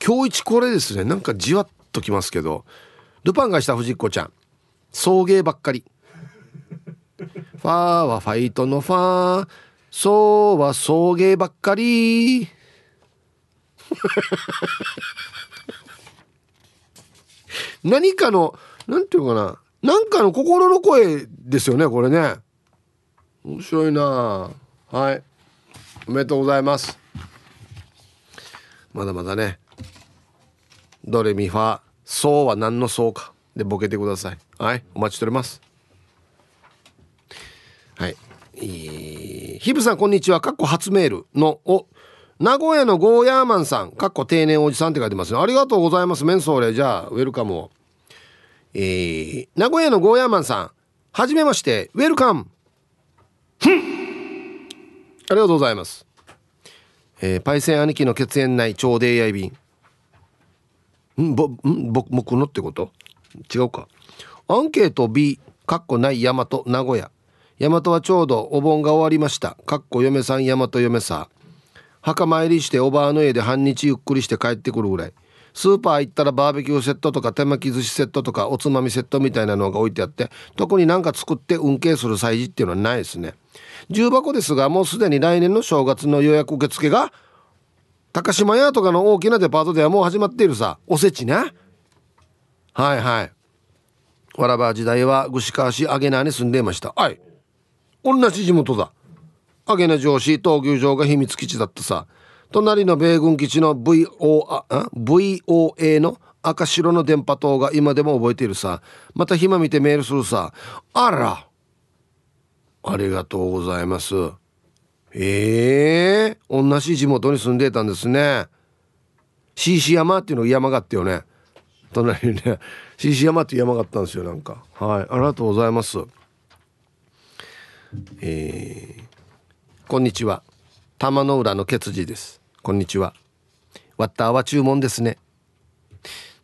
今日一これですね。なんかじわっときますけど。ルパンがした藤子ちゃん。送迎ばっかり。ファーはファイトのファー。そうは送迎ばっかり。何かの何ていうかな。何かの心の声ですよねこれね。面白いな。はい。おめでとうございます。まだまだね。ドレミファソは何のソか。でボケてください。はい。お待ちしております。はい。ヒブさんこんにちは。かっこ初メールのお名古屋のゴーヤーマンさん、かっこ定年おじさんって書いてますね。ありがとうございます。メンソーレ。じゃあ、ウェルカムを。えー、名古屋のゴーヤーマンさん、はじめまして、ウェルカム。ありがとうございます。えー、パイセン兄貴の血縁内超低やい便。んぼ、んぼ、僕のってこと？違うか。アンケート B、かっこない大和名古屋。大和はちょうどお盆が終わりました。かっこ嫁さん大和嫁さん。墓参りしておばあの家で半日ゆっくりして帰ってくるぐらい。スーパー行ったらバーベキューセットとか手巻き寿司セットとかおつまみセットみたいなのが置いてあって特になんか作って運慶する催事っていうのはないですね。重箱ですがもうすでに来年の正月の予約受付が高島屋とかの大きなデパートではもう始まっているさ。おせちねはいはい。わらば時代は串川市揚げ名に住んでいました。はい。同じ地元だ。揚げな上司闘牛場が秘密基地だったさ。隣の米軍基地の VOA の赤白の電波塔が今でも覚えているさ。また暇見てメールするさ。あら。ありがとうございます。ええー、同じ地元に住んでたんですね。CC 山っていうの山があってよね。隣にね CC 山っていう山があったんですよなんか。はいありがとうございます。えー、こんにちは。玉の浦のケツジです。こんにちは。ワッタは注文ですね。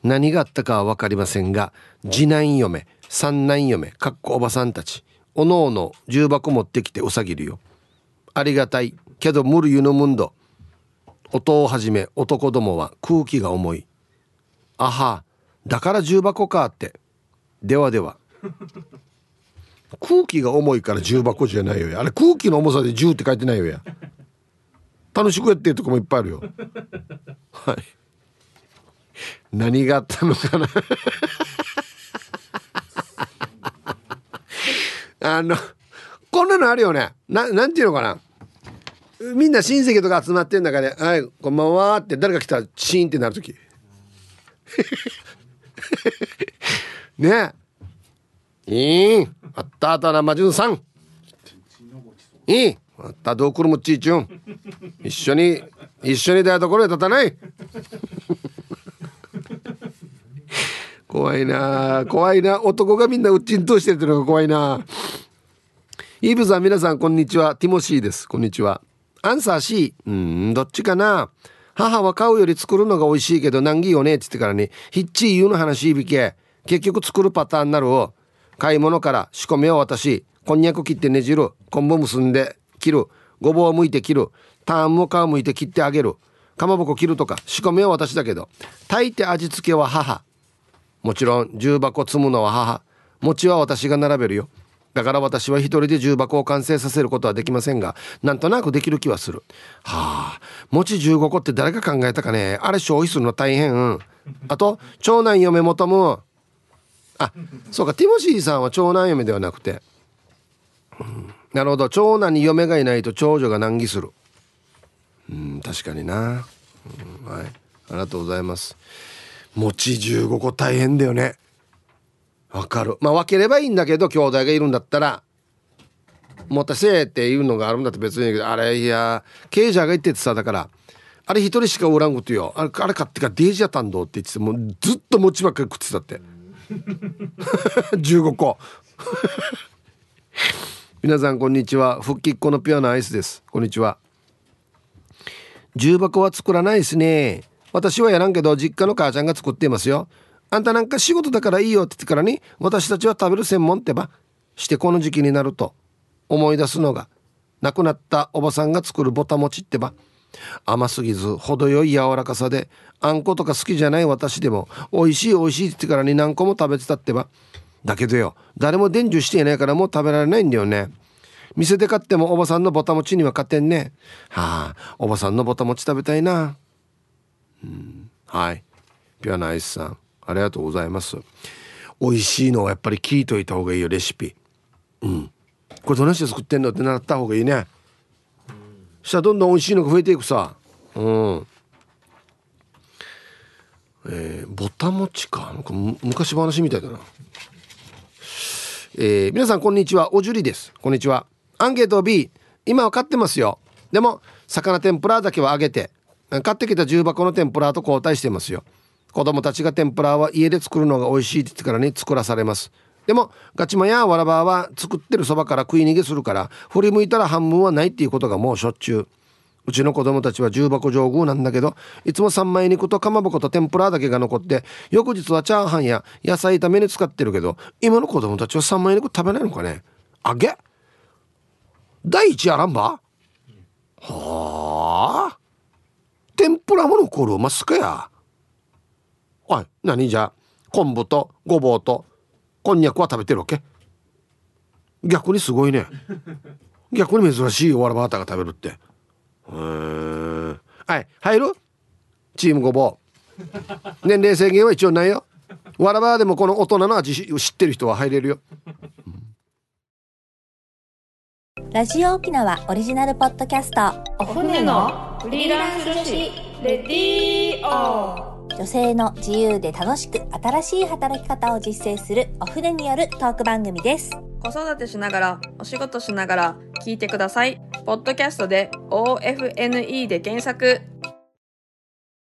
何があったかは分かりませんが次男嫁三男嫁かっこおばさんたちおのおの重箱持ってきてうさぎるよ。ありがたい。けど無理ゆのむんど。音をはじめ男どもは空気が重い。あはだから重箱かって。ではでは。空気が重いから重箱じゃないよあれ空気の重さで重って書いてないよや。楽しくやってるとこもいっぱいあるよ。はい。何があったのかな。あのこんなのあるよね。ななんていうのかな。みんな親戚とか集まってん中で「はいこんばんは」って誰か来たらチーンってなる時。ね。えいいあったあたなまじゅんさん。いいあったどうくるむっちいちゅん。一緒に一緒にだところへ立たない。怖いな怖いな。男がみんなうっちんとしてるってのが怖いな。イーブさん皆さんこんにちは。ティモシーです。こんにちは。アンサー C うんどっちかな。母は買うより作るのが美味しいけど難儀よね。って言ってからにヒッチー言うの話いびけ結局作るパターンになるを。買い物から仕込みを渡しこんにゃく切ってねじる昆布結んで切るごぼうを剥いて切るターンも皮むいて切ってあげるかまぼこ切るとか仕込みは私だけど炊いて味付けは母。もちろん重箱積むのは母。餅は私が並べるよ。だから私は一人で重箱を完成させることはできませんがなんとなくできる気はする。はあ餅15個って誰が考えたかね。あれ消費するの大変。あと長男嫁求むあそうかティモシーさんは長男嫁ではなくて、うん、なるほど。長男に嫁がいないと長女が難儀する。うん確かにな、うん、はい。ありがとうございます。餅15個大変だよね。わかる。まあ分ければいいんだけど兄弟がいるんだったら持たせっていうのがあるんだって別にいいけどあれいやケイジャーが言っててさだからあれ一人しかおらんことよ。あれあれ買ってかデージャタンドって言ってもうずっと餅ばっかり食ってたって。15個。皆さんこんにちは。復帰っ子のピュアなアイスです。こんにちは。重箱は作らないですね。私はやらんけど実家の母ちゃんが作っていますよ。あんたなんか仕事だからいいよって言ってからに私たちは食べる専門ってばしてこの時期になると思い出すのが亡くなったおばさんが作るぼたもちってば甘すぎず程よい柔らかさであんことか好きじゃない私でも美味しい美味しいって言ってからに何個も食べてたってば。だけどよ誰も伝授していないからもう食べられないんだよね。店で買ってもおばさんのぼたもちには勝てんね。はあおばさんのぼたもち食べたいな。うんはい。ピュアナイスさんありがとうございます。美味しいのはやっぱり聞いといた方がいいよレシピ。うん。これどなして作ってんのってなった方がいいね。したらどんどん美味しいのが増えていくさ。うん。えー、ぼたもちか。なんか昔話みたいだな。えー、皆さんこんにちは。おじゅりです。こんにちは。アンケート B 今は買ってますよ。でも魚天ぷらだけはあげて買ってきた重箱の天ぷらと交代してますよ。子供たちが天ぷらは家で作るのが美味しいって言ってからに作らされます。でもガチマやわらばは作ってるそばから食い逃げするから振り向いたら半分はないっていうことがもうしょっちゅう。うちの子供たちは重箱上宮なんだけどいつも三枚肉とかまぼこと天ぷらだけが残って翌日はチャーハンや野菜炒めに使ってるけど今の子供たちは三枚肉食べないのかね？あげ？第一やらんば？はあ？天ぷらも残る？ますかや。おい何じゃ？昆布とごぼうと。こんにゃくは食べてるわけ？逆にすごいね。逆に珍しいおわらバータが食べるって。へえはい入る？チームごぼう。年齢制限は一応ないよ。わらばでもこの大人の味知ってる人は入れるよ、
ラジオ沖縄オリジナルポッドキャスト。
お船のフリーランス女子レディオ
女性の自由で楽しく新しい働き方を実践するお船によるトーク番組です。
子育てしながら、お仕事しながら聞いてください。ポッドキャストで OFNE で検索。